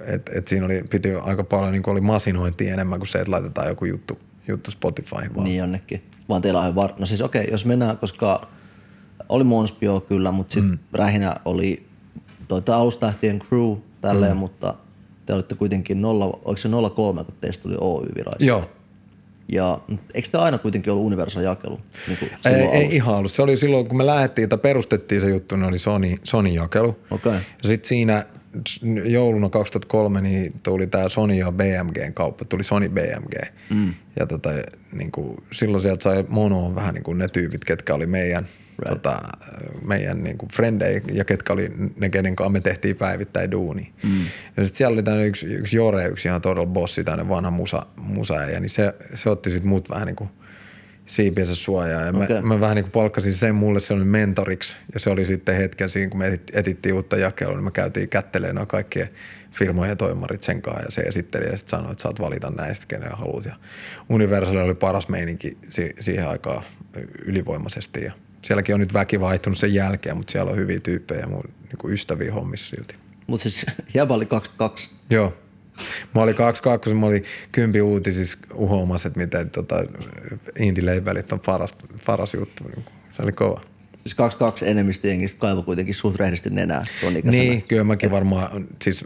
Et, et siinä oli, piti aika paljon, niinku oli masinointia enemmän kuin se, että laitetaan joku juttu, juttu Spotifyhin vaan. Niin jonnekin. Vaan teillä on var... No siis okei, okay, jos mennään, koska oli Monspio kyllä, mutta sitten mm. Rähinä oli toita alusta lähtien crew tälleen, mm. mutta te olitte kuitenkin nolla, oliko se 03, kun teistä tuli Oy virallisesti? Joo. Ja eikö te aina kuitenkin ollut Universal jakelu? Niin kuin Ei, ei ihan ollut. Se oli silloin, kun me lähdettiin tai perustettiin se juttu, niin oli Sony, Sony jakelu. Okei. Ja sitten siinä jouluna 2003 niin tuli tämä Sony ja BMGn kauppa, tuli Sony BMG. Mm. Ja tota, niin kuin, silloin sieltä sai monoon vähän niin kuin ne tyypit, ketkä oli meidän, Right. tota, meidän niin kuin frendejä ja ketkä oli ne, kenen kanssa me tehtiin päivittäin duuni. Mm. Ja sitten siellä oli tämmöinen yksi, yksi Jore, yksi ihan todella bossi, tämmöinen vanha musa, musaäijä, niin se, se otti sitten mut vähän niin kuin siipiensä suojaa. Ja okay. mä, mä vähän niin kuin palkkasin sen mulle, se oli mentoriksi. Ja se oli sitten hetken siinä, kun me etit- etittiin uutta jakelua, niin me käytiin kättelemään noin kaikkien firmojen toimarit sen kanssa. Ja se esitteli ja sitten sanoi, että saat valita näistä, kenen haluat. Ja Universal oli paras meininki si- siihen aikaan ylivoimaisesti. Ja sielläkin on nyt väki vaihtunut sen jälkeen, mutta siellä on hyviä tyyppejä ja mun niin kuin ystäviä hommissa silti. Mutta siis Jäbä oli 22. Joo. Mä olin 22, mä olin kympi uutisissa uhoamassa, että miten tota, indie-labelit on paras, paras juttu. Niin Se oli kova. Siis 22 enemmistö jengistä kaivoi kuitenkin suht rehdisti nenää tuon ikäisenä. Niin, kyllä mäkin varmaan, siis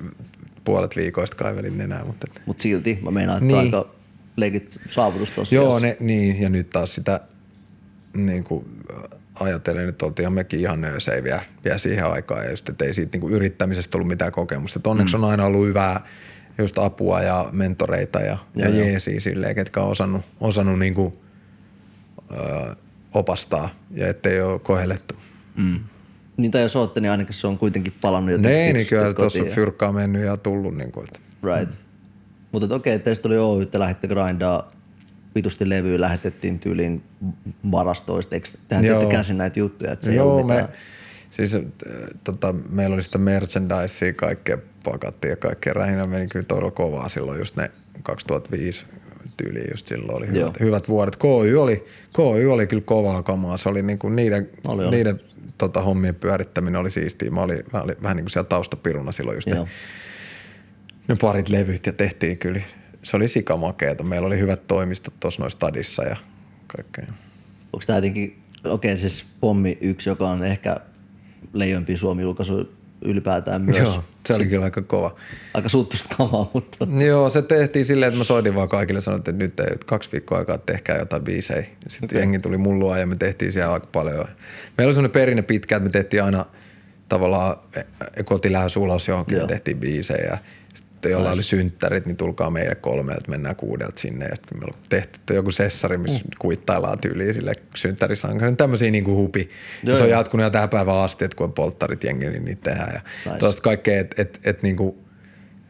puolet viikoista kaivelin nenää, mutta et, Mutta silti mä meinaan, että niin. Aika legit saavutus tossa. joo, ne, niin, ja nyt taas sitä niin kuin, ajatellen, että oltiin mekin ihan nöösejä vielä, vielä siihen aikaan, ja just, että ei siitä niin kuin yrittämisestä ollut mitään kokemusta. Et onneksi mm. on aina ollut hyvää just apua ja mentoreita ja, ja joo. jeesiä silleen, ketkä on osannut, osannut niin kuin, ö, opastaa ja ettei ole kohellettu. Mm. Niin tai jos ootte, niin ainakin se on kuitenkin palannut jotenkin Niin, niin kyllä tuossa fyrkkaa mennyt ja tullut. Niin kuin, että. Right. Mutta okei, okay, teistä oli Oy, te lähditte grindaa vitusti levyä, lähetettiin tyyliin varastoista. Eikö tehän teette käsin näitä juttuja, että se ei Joo, me, mitään. Siis äh, tota, meillä oli sitä merchandisea, kaikkea pakattiin ja kaikkea rähinä meni kyllä todella kovaa silloin just ne 2005 tyyliin just silloin oli Joo. hyvät, hyvät vuodet. KY oli, KY oli kyllä kovaa kamaa, se oli niinku niiden, Oli, oli. niiden tota, hommien pyörittäminen oli siistiä. Mä olin, mä olin vähän niin kuin siellä taustapiruna silloin just Joo. ne parit levyt ja tehtiin kyllä. Se oli sikamakeeta. Meillä oli hyvät toimistot tuossa noissa stadissa ja kaikkea. Onko tämä jotenkin, okei okay, siis Pommi 1, joka on ehkä leijompia Suomi-julkaisu ylipäätään myös. Joo, se oli kyllä aika kova. Aika suuttuista kamaa, mutta Joo, se tehtiin silleen, että mä soitin vaan kaikille sanoin, että nyt ei, kaksi viikkoa aikaa, että tehkää jotain biisejä. Sitten okay. jengi tuli mun luo ja me tehtiin siellä aika paljon. Meillä oli sellainen perinne pitkä, että me tehtiin aina tavallaan e- kotilähes ulos johonkin ja Joo. tehtiin biisejä. Ja sitten jolla oli synttärit, niin tulkaa meille kolmelta, mennään kuudelta sinne. Ja meillä on tehty joku sessari, missä mm. kuittaillaan tyyliin sille synttärisankarin. Tämmöisiä niin kuin hupi. Joo, Joo, se on joo. jatkunut jo tähän päivään asti, että kun on polttarit jengi, niin niitä tehdään. Ja Nice. tuosta kaikkea, että et, et, niin kuin,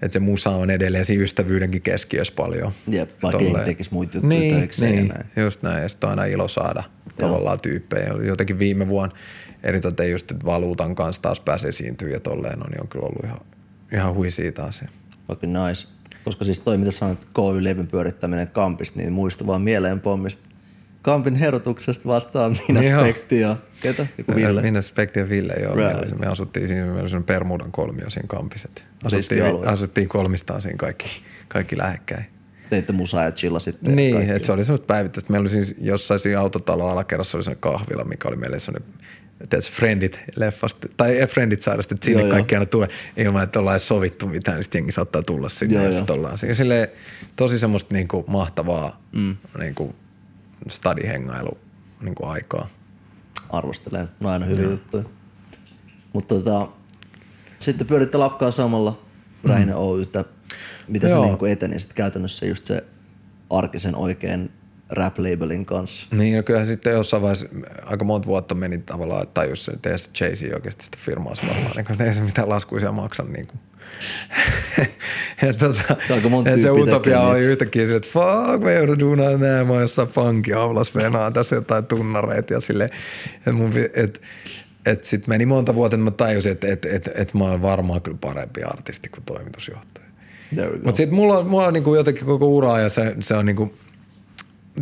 että se musa on edelleen siinä ystävyydenkin keskiössä paljon. Jep, vaikka jengi tekisi muita juttuja niin, töikseen ja Niin, näin. just näin. Ja sitten on aina ilo saada tavallaan tyyppejä. Jotenkin viime vuonna eritoten just, että valuutan kanssa taas pääsee esiintyä ja tolleen, no, niin on kyllä ollut ihan, ihan huisia taas. Fucking nice. Koska siis toi, mitä sanoit, KY-levyn pyörittäminen Kampista, niin muistui vaan mieleen Pommista. Kampin herotuksesta vastaan minä Joo. Spekti ja ketä? Joku Ville. Minä Spekti ja Ville, joo. Right. Me asuttiin siinä, meillä oli Permudan kolmio siinä. Riskialue. Asuttiin, asuttiin kolmistaan siinä kaikki, kaikki lähekkäin. Teitte musaa ja chillasitte. Niin, että se oli semmoista päivittäistä. Meillä oli siis jossain siinä autotalo alakerrassa oli semmoinen kahvila, mikä oli meille semmoinen tiedätkö, Friendit leffasta, tai Friendit sairasta, että sinne Joo, joo. kaikki aina tulee ilman, että ollaan edes sovittu mitään, niin sitten jengi saattaa tulla sinne Joo, ja joo. sitten ollaan siinä. Silleen, tosi semmoista niinku mahtavaa mm. niinku stadihengailu niinku aikaa. Arvostelen. No aina hyviä juttuja. Mutta tota, sitten pyöritte lafkaa samalla Räinen Oytä. Mitä se Joo. niin eteni sitten käytännössä just se arkisen oikein rap-labelin kanssa? Niin, no kyllähän sitten jossain vaiheessa aika monta vuotta meni tavallaan, että tajus se, että ei se Jay-Z oikeasti sitä firmaa varmaan, niin kuin, ei se mitään laskuisia maksa. Niin kuin. ja tota, Se aika monta et se utopia tekee oli yhtäkkiä sille, että fuck, me joudun duunaan näin, mä oon jossain funkin aulas venaan tässä jotain tunnareita ja sille, että mun, et, et sit meni monta vuotta, että mä tajusin, että et, et, et mä oon varmaan kyllä parempi artisti kuin toimitusjohtaja. Mutta sitten mulla mulla on niinku jotenkin koko ura ja se, se on niinku,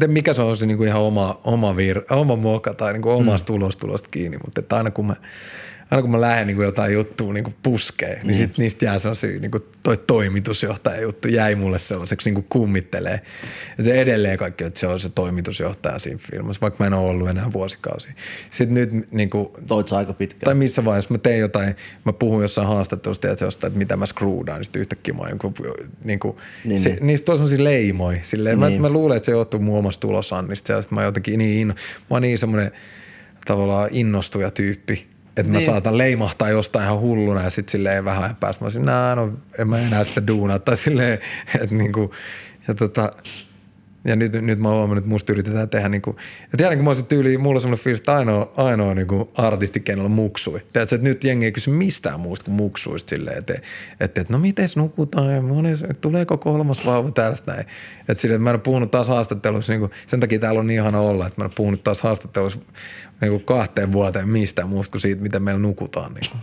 mikä se on se niinku ihan oma, oma, vir, oma muoka tai niinku omasta mm. ulostulosta kiinni, mutta että aina kun mä, aina kun mä lähden niinku jotain juttua niinku puskee, niin sit niistä jää sellaisia, niinku toi toimitusjohtaja juttu jäi mulle sellaiseksi niinku kummittelee. Ja se edelleen kaikki, että se on se toimitusjohtaja siinä firmassa, vaikka mä en ole ollut enää vuosikausia. Sitten nyt niinku, Toit sä aika pitkään. tai missä vaiheessa mä tein jotain, mä puhun jossain haastattelusta jostain, että mitä mä screwdaan, niin sitten yhtäkkiä mä oon niin kuin, niin kuin, Niin, niin, se, niin. niistä on sellaisia leimoja. Silleen, Niin. niin. mä, mä, luulen, että se johtuu mun omasta tulosannista. Ja mä oon jotenkin niin, inno, mä oon niin semmoinen tavallaan innostuja tyyppi, että mä Niin. saatan leimahtaa jostain ihan hulluna ja sitten silleen vähän ajan päästä mä olisin, nää, no en mä enää sitä duunaa. Tai silleen, että niinku, ja tota, ja nyt, nyt mä huomannut, että musta yritetään tehdä niinku, ja tiedänkö mä olisin tyyli, mulla on semmoinen fiilis, että ainoa, ainoa niinku artisti, kenellä muksui. Tiedätkö, että nyt jengi ei kysy mistään muusta kuin muksuista silleen, että, että, että no miten nukutaan ja mones, tuleeko kolmas vauva tällaista näin. Että silleen, että mä en ole puhunut taas haastattelussa, niinku, sen takia täällä on niin ihana olla, että mä en ole puhunut taas haastattelussa niinku kahteen vuoteen mistään muusta kuin siitä, miten meillä nukutaan. Niinku.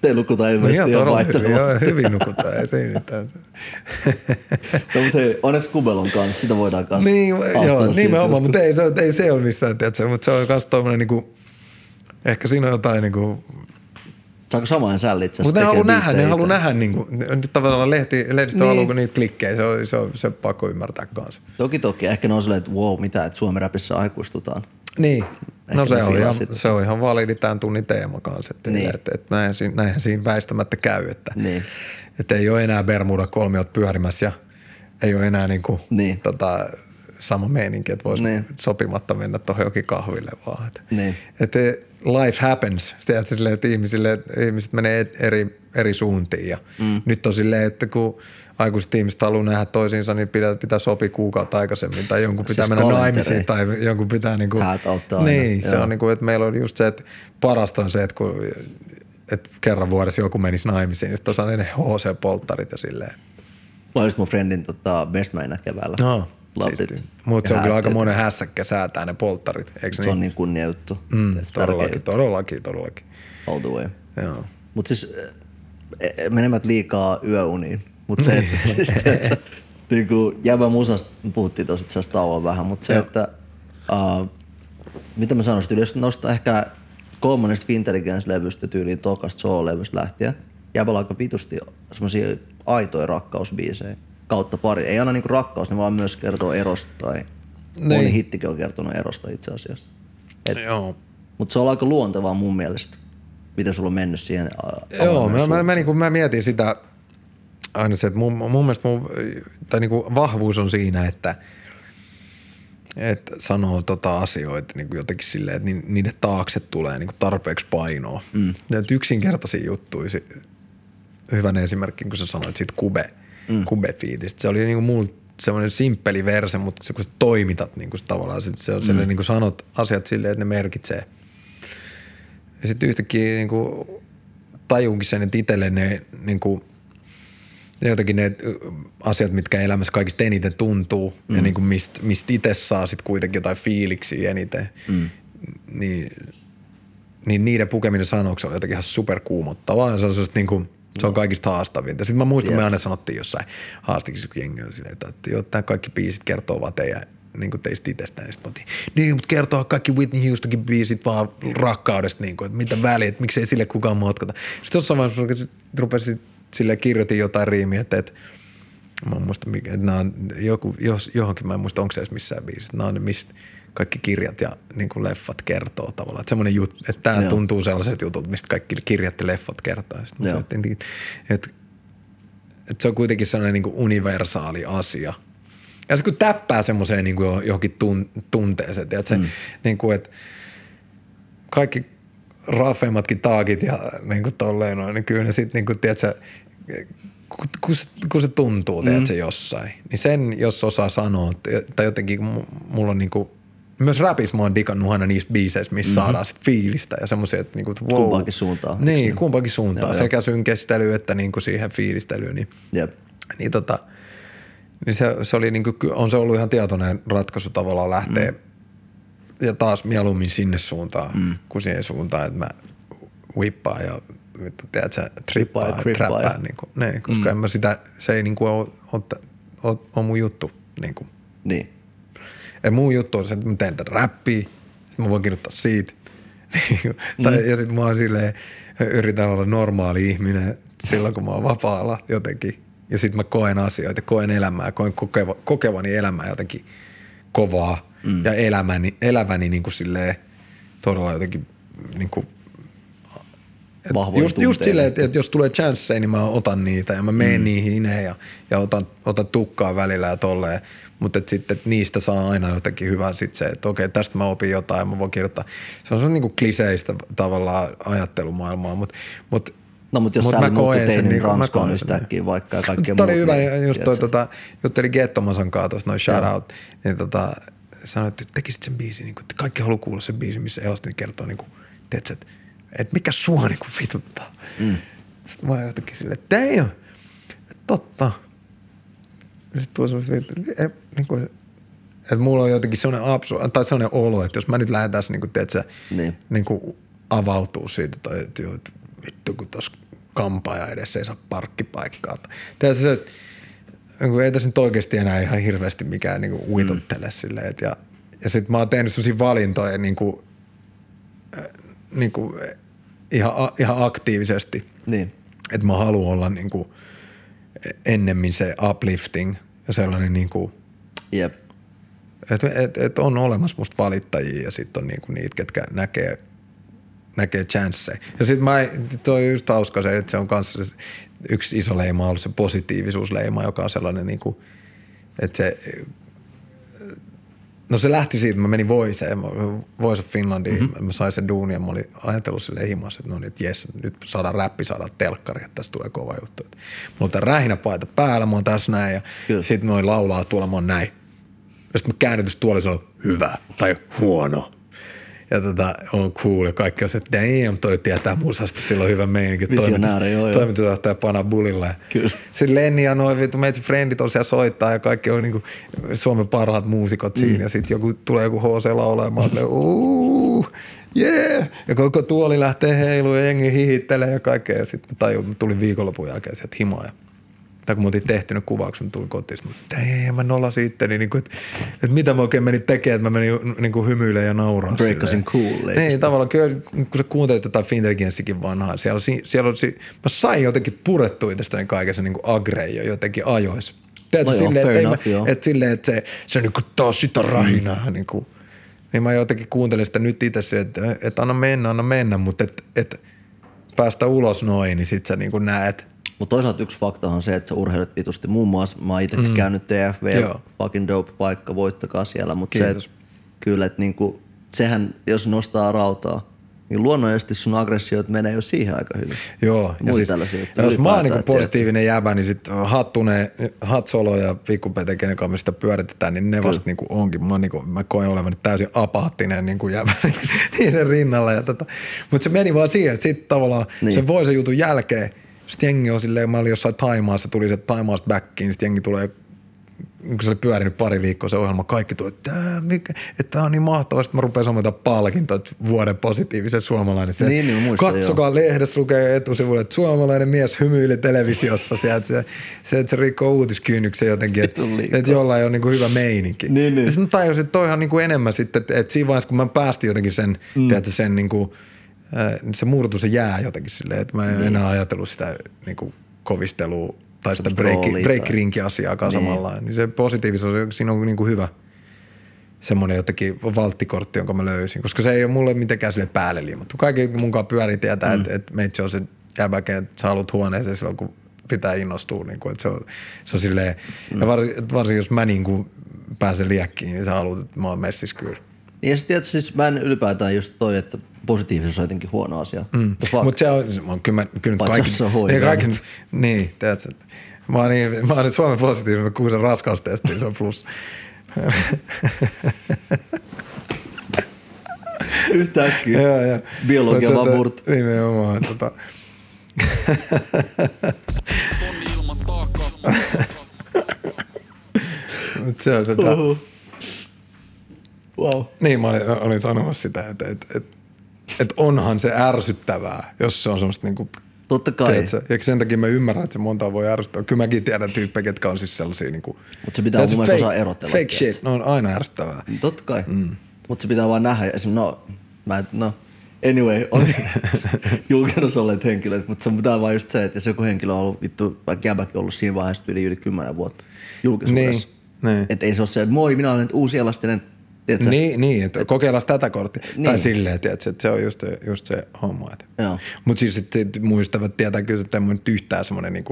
Te lukutaan No ilmeisesti ihan ihan hyvin, joo, vaihtelevasti. hyvin nukutaan, ei siinä mitään. No, mutta hei, onneksi Kubelon kanssa, sitä voidaan kanssa Niin, joo, nimenomaan, mutta ei se, ei se ole missään, tiedätkö, mutta se on myös tommonen niinku, ehkä siinä on jotain niinku, Saako samoin sälli itse mutta ne haluaa nähdä, ne haluaa nähdä niinku, nyt tavallaan lehti, lehdistö Niin. niin. haluaa niitä klikkejä, se on, se on, se on pakko ymmärtää kanssa. Toki toki, ehkä ne on silleen, että wow, mitä, että Suomen rapissa aikuistutaan. Niin, Ehkä no se on, ihan, se on ihan validi tämän tunnin teema kanssa, että, Niin. että, että näinhän, siinä, näinhän siinä väistämättä käy, että, Niin. että ei ole enää Bermuda kolmiot pyörimässä ja ei ole enää niinku, Niin. tota, sama meininki, että voisi Niin. sopimatta mennä tuohon jokin kahville vaan. Että, Niin. että life happens. Tiedätkö, silleen, että ihmisille, ihmiset menee et- eri, eri suuntiin ja mm. nyt on silleen, että kun aikuiset ihmiset haluaa nähdä toisiinsa, niin pitää, pitää sopia kuukautta aikaisemmin tai jonkun pitää Siis mennä naimisiin tai jonkun pitää auttaa aina, Niin, se joo. on niinku, että meillä on just se, että parasta on se, että kun että kerran vuodessa joku menisi naimisiin, niin sitten on sellainen HC-polttarit ja silleen. Mä olin mun friendin tota, bestmanina keväällä. No. Mutta se on kyllä aika monen hässäkkä säätää ne polttarit, eikö Se niin? on niin kunnia juttu. mm, Tärkeä todellakin, juttu. todellakin, todellakin. All the way. Joo. Mutta siis eh, eh, menemät liikaa yöuniin. Mutta se, että siis, että niin kuin jäbä musasta, puhuttiin tosi itse tauon vähän, mutta se, Joo. että uh, mitä mä sanoisin, jos nostaa ehkä kolmannesta Fintelligence-levystä tyyliin tokasta soul-levystä lähtien, jäbällä aika vitusti semmosia aitoja rakkausbiisejä kautta pari. Ei aina niinku rakkaus, ne vaan myös kertoo erosta tai Niin. moni hittikin on kertonut erosta itse asiassa. Et, Joo. mutta se on aika luontevaa mun mielestä, miten sulla on mennyt siihen. Joo, mä, mä, mä, niin mä mietin sitä aina se, että mun, mun mielestä mun, tai niin vahvuus on siinä, että, että sanoo tota asioita niin jotenkin silleen, että ni- niiden taakse tulee niin tarpeeksi painoa. Mm. Ne yksinkertaisia juttuja, hyvän esimerkki, kun sä sanoit siitä kube, mm. kube-fiitistä. Se oli niin mulla semmoinen simppeli verse, mutta se, kun sä toimitat niin kuin tavallaan, sit se on mm. niin kuin sanot asiat silleen, että ne merkitsee. Ja sitten yhtäkkiä niin kuin, tajunkin sen, että itselle ne niin kuin, ne jotenkin ne asiat, mitkä elämässä kaikista eniten tuntuu mm. ja niin kuin mistä mist itse saa sitten kuitenkin jotain fiiliksiä eniten, mm. niin, niin niiden pukeminen sanoksi on jotenkin ihan superkuumottavaa ja se on sellaista niin kuin, se on kaikista haastavinta. Sitten mä muistan, Jep. me aina sanottiin jossain haastikin, kun jengi silleen, että, että joo, tämä kaikki biisit kertoo vaan teidän niin kuin teistä itsestään. Niin sitten niin, mutta kertoo kaikki Whitney Houstonkin biisit vaan rakkaudesta, niin kuin, että mitä väliä, että miksei sille kukaan motkata. Sitten jossain vaiheessa rupesin sille kirjoitin jotain riimiä, että, että mä en muista, mikä, että on joku, jos, johonkin, mä en muista, onko se edes missään biisissä. Nämä on ne, mistä kaikki kirjat ja niin kuin leffat kertoo tavallaan. Että semmoinen juttu, että tämä Joo. tuntuu sellaiset jutut, mistä kaikki kirjat ja leffat kertoo. Sitten mä Joo. sanoin, että, että, että, se on kuitenkin sellainen niin kuin universaali asia. Ja sitten kun täppää semmoiseen niin kuin johonkin tun, tunteeseen, tiedätkö, mm. niin kuin, että kaikki rafeimmatkin taakit ja niin kuin tolleen noin, niin kyllä ne sitten niin kuin, tiedätkö, kun, kun, se, kun se tuntuu, tiedätkö, jossain, niin sen jos osaa sanoa, tai jotenkin mulla on niin kuin, myös rapissa mä oon digannut aina niistä biiseistä, missä mm-hmm. saadaan sit fiilistä ja semmoisia, että niinku, wow. Kumpaankin suuntaan, Niin, niin? kumpaankin suuntaan. Joo, Sekä synkestely että niinku siihen fiilistelyyn. Niin, Jep. niin, tota, niin se, se oli niinku, on se ollut ihan tietoinen ratkaisu tavallaan lähteä mm. Ja taas mieluummin sinne suuntaan mm. kuin siihen suuntaan, että mä whippaan ja vittu, tiedätkö, trippaan ja trappaan. Niinku, niin, koska mm. en mä sitä, se ei niinku ole, ole, ole, ole mun juttu. Niinku. Niin. Ja mun juttu on se, että mä teen tätä räppiä, mä voin kirjoittaa siitä. tai, ja sit mä oon silleen, yritän olla normaali ihminen silloin, kun mä oon vapaalla jotenkin. Ja sit mä koen asioita, koen elämää, koen kokeva, kokevani elämää jotenkin kovaa. Mm. Ja elämäni, eläväni niin kuin silleen todella jotenkin niin kuin et Vahvoin just, just silleen, että, että jos tulee chanceja, niin mä otan niitä ja mä menen mm. niihin ja, ja otan, otan tukkaa välillä ja tolleen. Mutta et sitten et niistä saa aina jotenkin hyvän sit se, että okei, tästä mä opin jotain ja mä voin kirjoittaa. Se on se niinku kliseistä tavallaan ajattelumaailmaa, mutta mut, No mutta jos mut sä mä koen sen teinin niinku- mä Ranskaan sen, yhtäkkiä vaikka ja kaikkea Tämä oli hyvä, niin, just toi, tota, juttelin Gettomasan kanssa tuossa, noin shout out, niin tota, sanoin, että tekisit sen biisin, niin että kaikki haluaa kuulla sen biisin, missä Elastin kertoo, niin kuin, tiedätkö, että, että mikä sua niin kuin vituttaa. Mm. Sitten mä jotenkin silleen, että damn, että totta. Sitten tuli semmoinen, että, niin kuin, että mulla on jotenkin sellainen absurd, tai sellainen olo, että jos mä nyt lähden tässä, niin kuin, tiedätkö, Niin. niin kuin avautuu siitä, tai että, joo, että vittu kun tuossa kampaaja edessä ei saa parkkipaikkaa. Tiedätkö se, että niin kuin ei tässä nyt oikeasti enää ihan hirveästi mikään niin kuin uituttele mm. silleen, ja, ja sitten mä oon tehnyt sellaisia valintoja niin kuin, äh, niin kuin, ihan, a- ihan aktiivisesti, Niin. että mä haluan olla niin kuin, ennemmin se uplifting ja sellainen niin kuin, Jep. että et, et on olemassa musta valittajia ja sitten on niinku niitä, ketkä näkee, näkee chanceja. Ja sitten mä, toi on just hauska se, että se on kanssa yksi iso leima ollut se positiivisuusleima, joka on sellainen niinku, että se No se lähti siitä, mä menin Voiseen, Voice of Finlandiin, mm-hmm. mä sain sen duunin ja mä olin ajatellut sille himassa, että no niin, että jes, nyt saadaan räppi, saadaan telkkari, että tästä tulee kova juttu. Että mulla on tää rähinäpaita päällä, mä oon tässä näin ja Kyllä. sitten noin laulaa tuolla, mä oon näin. Ja sitten mä käännytys tuolla, se on hyvä tai huono. Ja tota, on cool ja kaikki on se, että damn, toi tietää musasta, sillä on hyvä meininki. Visionääri, joo, joo. toimitusjohtaja pana bulilla. Kyllä. Sitten Lenni ja noin vittu meitsi frendit on siellä soittaa ja kaikki on niinku Suomen parhaat muusikot siinä. Mm. Ja sitten joku, tulee joku HC laulemaan silleen, uuu, yeah. Ja koko tuoli lähtee heiluun ja jengi hihittelee ja kaikkea. Ja sitten tajun, tulin viikonlopun jälkeen sieltä himaa ja tai kun me oltiin tehty ne kuvaukset, mä tulin kotiin, mä että ei, mä nolasin itteni, niin kuin, että, että, mitä mä oikein menin tekemään, että mä menin niin kuin hymyilemään ja nauraa. Breakkasin silleen. cool. Niin, tavallaan kyllä, kun sä kuuntelit jotain Fintelligenssikin vanhaa, siellä, siellä on, mä sain jotenkin purettua itsestäni kaiken se niin kuin agreja jotenkin ajois. Tiedätkö, No joo, silleen, että, enough, mä, joo. että silleen, että se, se niin kuin taas sitä rahinaa. Mm. Niin, kuin, niin mä jotenkin kuuntelin sitä nyt itse että, että anna mennä, anna mennä, mutta että, että päästä ulos noin, niin sit sä niin kuin näet. Mutta toisaalta yksi fakta on se, että sä urheilet vitusti. Muun muassa mä oon itsekin mm. käynyt TFV, Joo. fucking dope paikka, voittakaa siellä. Mutta se, Kiitos. et, kyllä, että niinku, sehän, jos nostaa rautaa, niin luonnollisesti sun aggressioit menee jo siihen aika hyvin. Joo, ja siis, tällaisia jos mä oon niinku positiivinen jäbä, niin sit Hattune, Hatsolo ja Pikkupete, kenen kanssa sitä pyöritetään, niin ne vasta niinku onkin. Mä, niinku, mä koen olevani täysin apaattinen niinku jäbä niiden rinnalla. Ja tota. Mutta se meni vaan siihen, että sitten tavallaan Niin. niin. se voi se jutun jälkeen, sitten jengi on silleen, mä olin jossain Taimaassa, tuli se Taimaasta backiin, niin sitten jengi tulee kun se oli pyörinyt pari viikkoa se ohjelma, kaikki tuli, että tää, mikä, että tää on niin mahtavaa. Sitten mä rupean jotain palkintoa, että vuoden positiivisen suomalainen. Se, Niin, niin muistan, Katsokaa lehdessä lukee etusivulle, että suomalainen mies hymyili televisiossa. Sieltä se, se, että se rikkoo uutiskynnyksen jotenkin, että, että jollain on niin kuin hyvä meininki. Niin, niin. Ja sitten mä tajusin, että toihan niin kuin enemmän sitten, että, että siinä vaiheessa kun mä päästin jotenkin sen, mm. tiedätkö, sen niin kuin, äh, se murtu, se jää jotenkin silleen, että mä en niin. enää ajatellut sitä niin kuin kovistelua tai sitä break, tai- break-rinki-asiaakaan Niin. niin. samalla. Niin se positiivisuus, siinä on niin kuin hyvä semmoinen jotenkin valttikortti, jonka mä löysin. Koska se ei ole mulle mitenkään sille päälle liimattu. Kaikki munkaan pyörii tietää, mm. että, meitsi on se jäbä, että sä haluat huoneeseen silloin, kun pitää innostua. Niin kuin, että se on, se on silleen, mm. ja varsinkin, varsinkin, jos mä niin kuin pääsen liekkiin, niin sä haluat, että mä oon messissä kyllä. Niin ja sitten siis mä en ylipäätään just toi, että positiivisuus on jotenkin huono asia. Mm. Mutta se on, on kyllä, kyllä nyt Paitsi kaikki, jos se on niin, kaikki, mutta- niin, tiedätkö, että mä oon, niin, mä oon nyt Suomen positiivinen, mä kuusen raskaustestiin, se on plus. Yhtäkkiä. Joo, joo. Biologia Mutta vaan tota. Nimenomaan. Tota. Mut se on tota, Uhu. Wow. niin mä olin, olin sanomassa sitä, että et, et, et onhan se ärsyttävää, jos se on semmoista niinku, Totta kai. tiedätkö, ja sen takia mä ymmärrän, että se monta voi ärsyttää. Kyllä mäkin tiedän tyyppejä, ketkä on siis sellaisia niinku, Mut se pitää mun mielestä osaa erotella, Fake tiedätkö? shit, ne on aina ärsyttävää. Totta kai. Mm. Mutta se pitää vaan nähdä. Esim, no, mä et, no, anyway, on julkisuudessa olleet henkilöt, mutta se pitää vaan just se, että jos joku henkilö on ollut, vittu, vaikka jäbäkin ollut siinä vaiheessa yli yli kymmenen vuotta julkisuudessa. Niin, niin. Että ei se ole se, että moi, minä olen nyt uusi elastinen. Tiedätkö? Niin, niin että kokeillaan tätä korttia. Niin. Tai silleen, tiedätkö, että se on just, just se homma. Joo. Mutta siis sit, sit muistavat tietää kyllä, että en yhtään semmoinen niin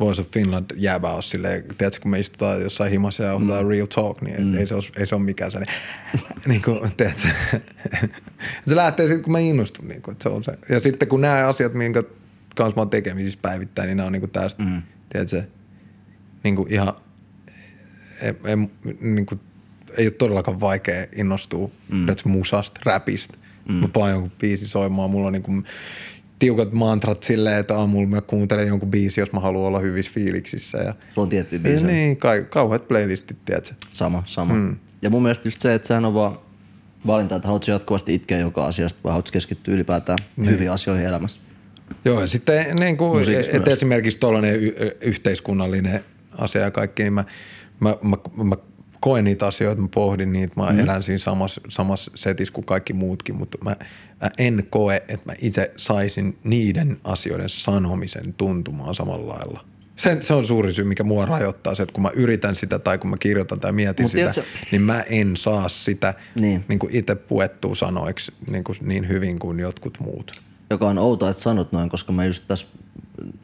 Voice of Finland jäävä ole silleen, tiedätkö, kun me istutaan jossain himassa ja otetaan mm. real talk, niin mm. ei, se ole, ei se ole mikään sellainen, niin kuin, tiedätkö, se lähtee sitten, kun mä innostun, niin kuin, että se on se. Ja sitten kun nämä asiat, minkä kanssa mä oon tekemisissä päivittäin, niin nämä on niin kuin tästä, mm. tiedätkö, niin kuin ihan ei, ei, niin kuin, ei ole todellakaan vaikea innostua mm. musasta, räpistä. Mm. Mä paan jonkun biisi soimaan, mulla on niin kuin tiukat mantrat silleen, että aamulla mä kuuntelen jonkun biisi, jos mä haluan olla hyvissä fiiliksissä. Ja, Sulla on tietty biisi. niin, ka- kauheat playlistit, tiedätkö? Sama, sama. Mm. Ja mun mielestä just se, että sehän on vaan valinta, että haluatko jatkuvasti itkeä joka asiasta vai haluatko keskittyä ylipäätään niin. hyviin asioihin elämässä. Joo, ja sitten niin kuin, et esimerkiksi tuollainen y- yhteiskunnallinen asia ja kaikki, niin mä, mä, mä, mä koen niitä asioita, mä pohdin niitä, mä mm. elän siinä samassa, samassa setissä kuin kaikki muutkin, mutta mä, mä en koe, että mä itse saisin niiden asioiden sanomisen tuntumaan samalla lailla. Se, se on suurin syy, mikä mua rajoittaa, se, että kun mä yritän sitä tai kun mä kirjoitan tai mietin Mut sitä, tiedätkö- niin mä en saa sitä Niin. niin. Kuin itse puettua sanoiksi niin, kuin niin hyvin kuin jotkut muut. Joka on outoa, että sanot noin, koska mä just tässä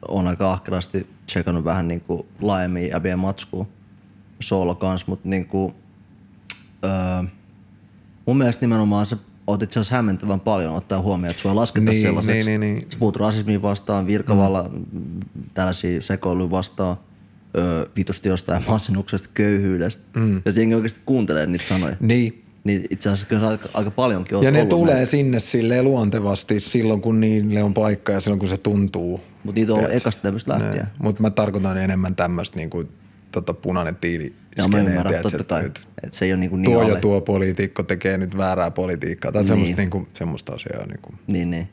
on aika ahkerasti checkannut vähän niin kuin laajemmin jäbien matskua solo kans, mutta niin kuin, öö, Mun mielestä nimenomaan se oot itse asiassa hämmentävän paljon ottaa huomioon, että sua lasketaan Niin, sellaiseksi. niin, niin, niin. Sä puhut rasismiin vastaan, virkavalla, mm. tällaisia sekoiluja vastaan, öö, vitusti jostain masennuksesta, köyhyydestä. Mm. Ja jengi oikeasti kuuntelee niitä sanoja. Niin. Niin itse asiassa kyllä aika, aika paljonkin Ja ne tulee näitä. sinne silleen luontevasti silloin, kun niille on paikka ja silloin, kun se tuntuu. Mut niitä on ekasta levystä lähtien. Mutta mä tarkoitan enemmän tämmöistä niinku, tota, punainen tiili. Ja mä ymmärrän tiedätkö, totta kai, nyt että se ei ole niinku niin Tuo ja alle. tuo poliitikko tekee nyt väärää politiikkaa. Tai Niin. semmoista, niinku, semmoista asiaa. Niinku. Niin, niin.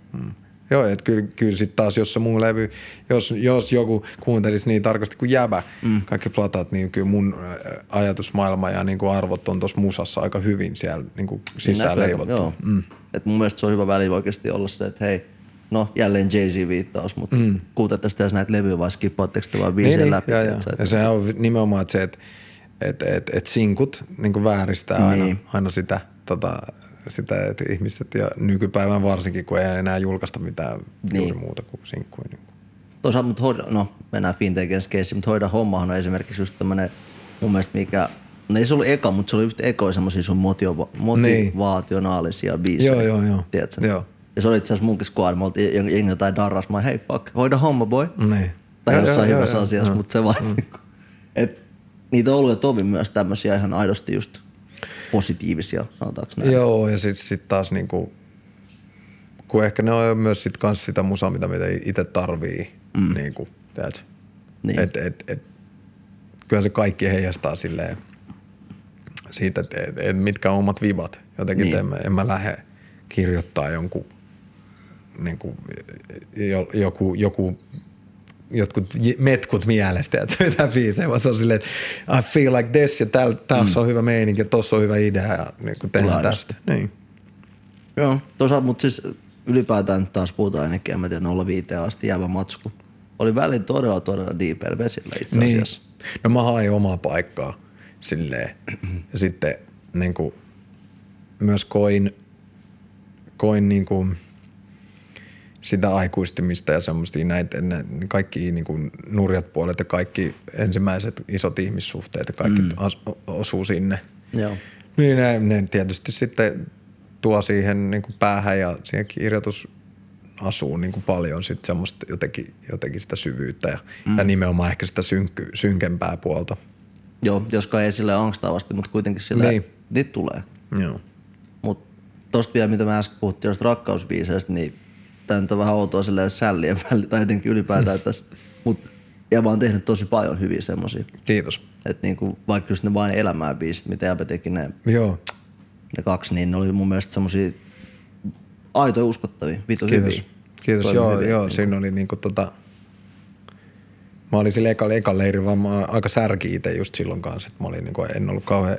Joo, että kyllä, kyllä sitten taas, jos se muu levy, jos, jos joku kuuntelisi niin tarkasti kuin jäbä, mm. kaikki platat, niin kyllä mun äh, ajatusmaailma ja niin kuin arvot on tuossa musassa aika hyvin siellä niin kuin sisään näkyy, leivottu. Joo. Mm. Et mun mielestä se on hyvä väli oikeasti olla se, että hei, no jälleen Jay-Z-viittaus, mutta mm. kuuntelette tässä näitä levyjä vai skippaatteko te vaan biisejä läpi? ja, ja. tiedätkö, että- ja sehän on nimenomaan että se, että et, et, et sinkut niin vääristää aina, Niin. aina sitä, tota, sitä, että ihmiset ja nykypäivän varsinkin, kun ei enää julkaista mitään Niin. juuri muuta kuin sinkkuja. Niin kuin. Toisaalta, mutta hoida, no mennään Fintekien keissiin, mutta hoida hommahan on esimerkiksi just tämmönen, mun mielestä mikä, no ei se ollut eka, mutta se oli yhtä ekoja semmosia sun motiva- motivaationaalisia biisejä. Niin. Joo, joo, joo. Tiedätkö? Joo. Ja se oli itse asiassa munkin squad, me oltiin jengi jotain darras, mä hei fuck, hoida homma boy. Niin. Tai jossain joo, hyvässä joo, asiassa, mutta se vaan, mm. et niitä on ollut ja tovi myös tämmöisiä ihan aidosti just positiivisia, sanotaanko näin. Joo, ja sitten sit taas niinku, kun ehkä ne on myös sit kans sitä musaa, mitä mitä itse tarvii, mm. niinku, tiedätkö? Niin. Et, et, et, kyllä se kaikki heijastaa silleen siitä, että et, et mitkä on omat vibat. Jotenkin, Niin. niin. en, mä, en mä lähde kirjoittaa jonkun niinku, jo, joku, joku jotkut metkut mielestä, että mitä biisejä, vaan se on silleen, että I feel like this ja täällä taas mm. on hyvä meininki ja tossa on hyvä idea ja niin kuin tehdään tästä. Niin. Joo, toisaalta, mutta siis ylipäätään nyt taas puhutaan ennenkin, en mä tiedä, 05 asti jäävä matsku. Oli välin todella, todella deeper vesillä itse Niin. asiassa. No mä hain omaa paikkaa silleen. Ja sitten niin kuin, myös koin, koin niin kuin, sitä aikuistumista ja semmoista näitä, nä, kaikki niin kuin nurjat puolet ja kaikki ensimmäiset isot ihmissuhteet ja kaikki mm. as, osuu sinne. Joo. Niin ne, ne tietysti sitten tuo siihen niin kuin päähän ja siihen kirjoitus asuu niin kuin paljon sit semmoista jotenkin, jotenkin sitä syvyyttä ja, mm. ja nimenomaan ehkä sitä synky, synkempää puolta. Joo, joskaan ei sille angstavasti, mutta kuitenkin sille, Niin. niin. niitä tulee. Joo. Mutta tosta vielä, mitä mä äsken puhuttiin josta rakkausbiiseistä, niin tää nyt on vähän outoa silleen sällien välillä, tai jotenkin ylipäätään tässä. Mutta ja mä oon tehnyt tosi paljon hyviä semmosia. Kiitos. Että niinku, vaikka just ne vain elämää biisit, mitä Jäbä teki ne, Joo, ne kaksi, niin ne oli mun mielestä semmosia aitoja uskottavia, vitu kiitos. hyviä. Kiitos, Toimi joo, hyvin, joo niinku. siinä oli niinku tota, mä olin sillä ekalla, ekalla leiri, vaan mä aika särki itse just silloin kanssa, että mä olin niinku, en ollut kauhean,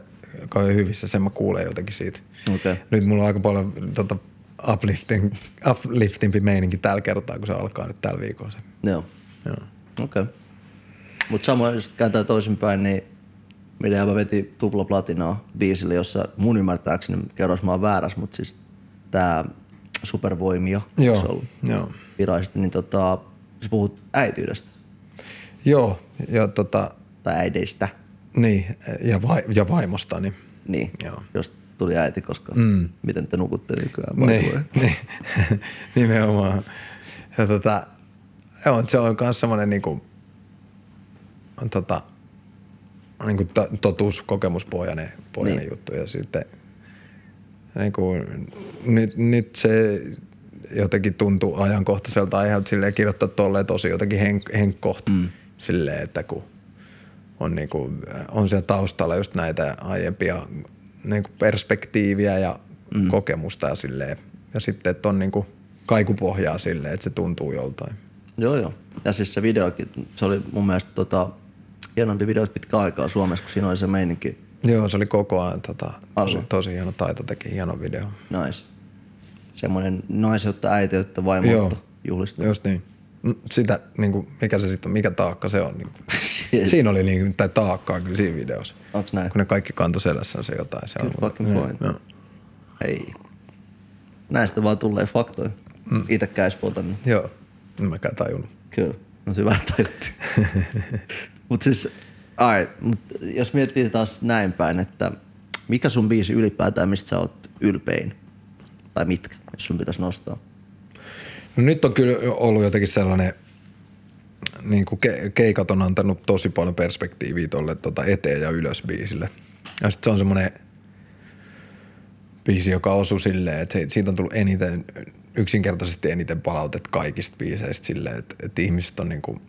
kauhean hyvissä, sen mä kuulen jotenkin siitä. Okei. Nyt mulla on aika paljon tota, uplifting, upliftingpi meininki tällä kertaa, kun se alkaa nyt tällä viikolla se. Joo. Joo. Okei. Okay. Mutta samoin, jos kääntää toisinpäin, niin meidän jäbä veti tupla platinaa biisille, jossa mun ymmärtääkseni, kerros mä oon väärässä, mutta siis tää supervoimia, Joo, se ollut joo. virallisesti, niin tota, sä puhut äityydestä Joo, ja tota, tai äideistä, niin, ja, vai, ja vaimostani. niin, Joo. jos tuli äiti, koska mm. miten te nukutte nykyään? Niin, niin. nimenomaan. Ja tota, joo, se on myös semmoinen niinku, on tota, niinku to, totuus, kokemuspohjainen pohjainen Niin. juttu. Ja sitten niinku, nyt, nyt se jotenkin tuntuu ajankohtaiselta aiheelta silleen kirjoittaa tolleen tosi jotenkin henk, henkkohta mm. silleen, että kun on, niinku, on siellä taustalla just näitä aiempia niinku perspektiiviä ja mm. kokemusta ja silleen. Ja sitten, että on niinku kaikupohjaa silleen, että se tuntuu joltain. Joo, joo. Ja siis se videokin, se oli mun mielestä tota, hienompi video pitkä aikaa Suomessa, kun siinä oli se meininki. Joo, se oli koko ajan tota, tosi, tosi hieno taito, teki hieno video. Nice. Semmoinen naiseutta, äitiyttä, vaimoutta juhlistaa. Just niin. Mm, Sitä, niin kuin, mikä se sitten mikä taakka se on. Niin kuin. Siinä oli niin, tai taakkaa kyllä siinä videossa. Onks näin? Kun ne kaikki kantoi selässänsä jotain. Se on, fucking niin, point. joo. Ei. Näistä vaan tulee faktoja. Mm. Käispolta, niin Joo, en mäkään tajunnut. kyllä. No hyvä tajuttu. mut siis, ai, mut jos miettii taas näin päin, että mikä sun biisi ylipäätään, mistä sä oot ylpein? Tai mitkä, jos sun pitäisi nostaa? No nyt on kyllä ollut jotenkin sellainen, niin kuin ke- keikat on antanut tosi paljon perspektiiviä tuolle tota eteen ja ylös biisille. Ja sitten se on semmoinen biisi, joka osui silleen, että se, siitä on tullut eniten, yksinkertaisesti eniten palautetta kaikista biiseistä silleen, että, että ihmiset on niinku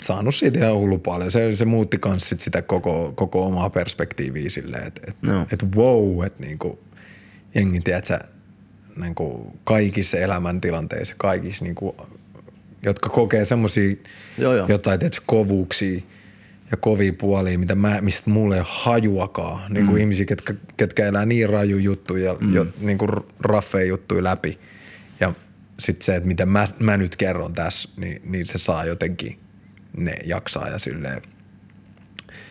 saanut siitä ihan hullu paljon. Se, se muutti kans sit sitä koko, koko omaa perspektiiviä silleen, että, että, Joo. että wow, että niinku, jengi, tiedätkö, niinku kaikissa elämäntilanteissa, kaikissa niinku, jotka kokee joo. jotain, tiedätkö, kovuuksia ja kovia puolia, mitä mä, mistä mulle ei ole hajuakaan. Niin kuin mm. ihmisiä, ketkä, ketkä elää niin raju juttuja ja mm. jo, niin kuin raffeja juttuja läpi. Ja sitten se, että mitä mä, mä nyt kerron tässä, niin, niin se saa jotenkin ne jaksaa ja silleen.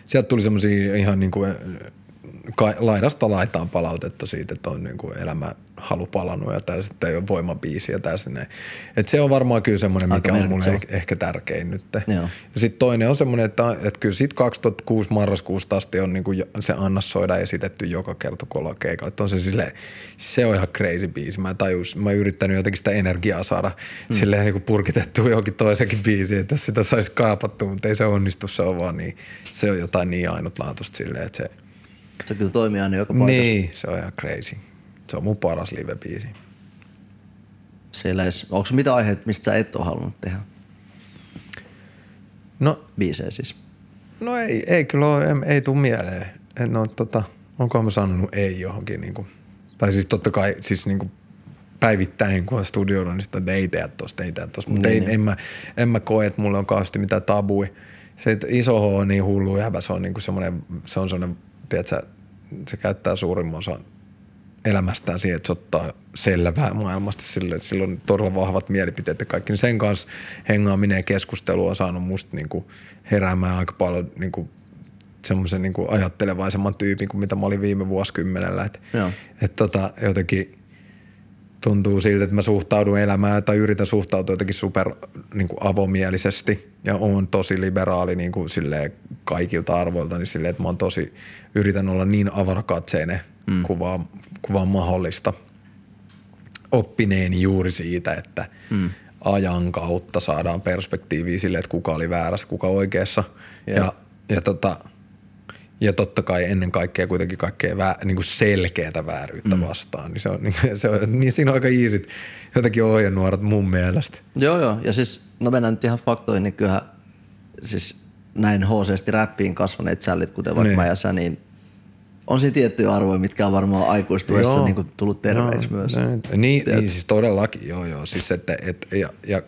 Sieltä tuli semmoisia ihan niin kuin ka- laidasta laitaan palautetta siitä, että on niin kuin elämä halu palannut ja tällaista, että ei ole voimabiisi ja tällaista näin. Et se on varmaan kyllä semmoinen, mikä on mulle ehkä, ehkä tärkein nyt. Joo. Ja sitten toinen on semmoinen, että, että kyllä siitä 2006 marraskuusta asti on niinku se Anna Soida esitetty joka kerta, kun ollaan keikalla. On se, silleen, se on ihan crazy biisi. Mä tajus, mä yrittänyt jotenkin sitä energiaa saada mm. silleen niinku purkitettua johonkin toisenkin biisiin, että sitä saisi kaapattua, mutta ei se onnistu, se on vaan niin, se on jotain niin ainutlaatuista silleen, että se, Se kyllä toimii aina joka paikassa. niin, se on ihan crazy. Se on mun paras live-biisi. Siellä edes, onko mitä aiheita, mistä sä et ole halunnut tehdä? No Biisejä siis. No ei, ei kyllä ole, ei, ei tule mieleen. En ole, tota, onko mä sanonut ei johonkin. Niin kuin, tai siis totta kai siis niin kuin päivittäin, kun on studiolla, niin sitten ei tee tosta, ei tee tosta. Mutta Niin, niin. en, mä, en mä koe, että mulla on kauheasti mitään tabui. Se, että iso H on niin hullu jäbä, se on niin kuin semmoinen, se on semmoinen, tiedätkö, se käyttää suurimman osan elämästään siihen, että se ottaa selvää maailmasta sille, että sillä on todella vahvat mielipiteet ja kaikki. Niin sen kanssa hengaaminen ja keskustelu on saanut musta niinku heräämään aika paljon niinku semmoisen niinku ajattelevaisemman tyypin kuin mitä mä olin viime vuosikymmenellä. Et, Joo. et tota, jotenkin tuntuu siltä, että mä suhtaudun elämään tai yritän suhtautua jotenkin super niin kuin avomielisesti ja on tosi liberaali niin kuin silleen kaikilta arvoilta, niin silleen, että mä oon tosi, yritän olla niin avarakatseinen mm. kuin, kuin vaan mahdollista. Oppineeni juuri siitä, että mm. ajan kautta saadaan perspektiiviä sille, että kuka oli väärässä, kuka oikeassa. Joo. Ja, ja tota, ja totta kai ennen kaikkea kuitenkin kaikkea vää, niin kuin selkeätä vääryyttä mm. vastaan. Niin, se on, niin, se on, niin siinä on aika easy jotenkin ohjenuorat mun mielestä. Joo, joo. Ja siis, no mennään nyt ihan faktoihin, niin kyllähän siis näin hooseesti räppiin kasvaneet sällit, kuten vaikka Niin. mä ja sä, niin on siinä tiettyjä arvoja, mitkä on varmaan aikuistuessa Joo. niin kuin tullut terveeksi Joo, myös. näin. Niin, Tiedät? niin, siis todellakin, joo joo. Siis että, et, ja, ja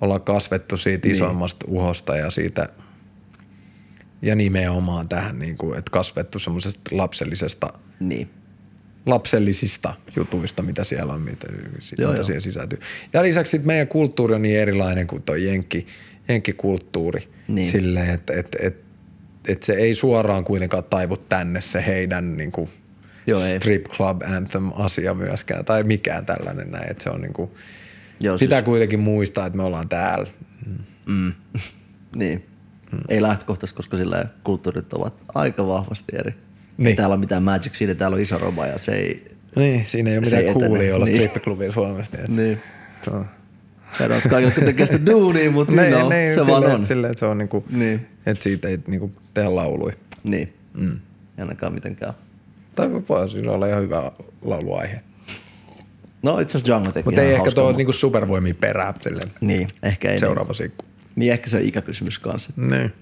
ollaan kasvettu siitä Niin. isommasta uhosta ja siitä ja nimenomaan tähän, niin kuin, että kasvettu semmoisesta lapsellisesta Niin. lapsellisista jutuista, mitä siellä on, mitä, mitä Joo, joo. siihen sisältyy. Ja lisäksi sit meidän kulttuuri on niin erilainen kuin tuo jenkki, jenkkikulttuuri. Niin. Silleen, että et, et, et se ei suoraan kuitenkaan taivu tänne se heidän niin kuin Joo, ei. strip club anthem asia myöskään, tai mikään tällainen näin. Että se on niin kuin, Joo, pitää siis, kuitenkin muistaa, että me ollaan täällä. mm, niin. Mm. Ei lähtökohtaisesti, koska sillä kulttuurit ovat aika vahvasti eri. Niin. Täällä on mitään Magic City, täällä on iso roba ja se ei... Niin, siinä ei ole mitään coolia olla Niin. strippiklubia Suomessa. Niin, Niin. Se on, Herrans kaikille, jotka tekee sitä duunia, mutta Niin, you know, niin, se silleen, vaan on. Silleen, että se on niinku, Niin. että siitä ei niinku tehdä laului. Niin. Mm. Ainakaan mitenkään. Tai voi sillä olla ihan hyvä lauluaihe. No itse asiassa Django teki Mutta ei ehkä tuo niinku supervoimia perää silleen. Niin, ehkä ei. Seuraava sinkku. Niin. niin ehkä se on ikäkysymys kanssa. Niin.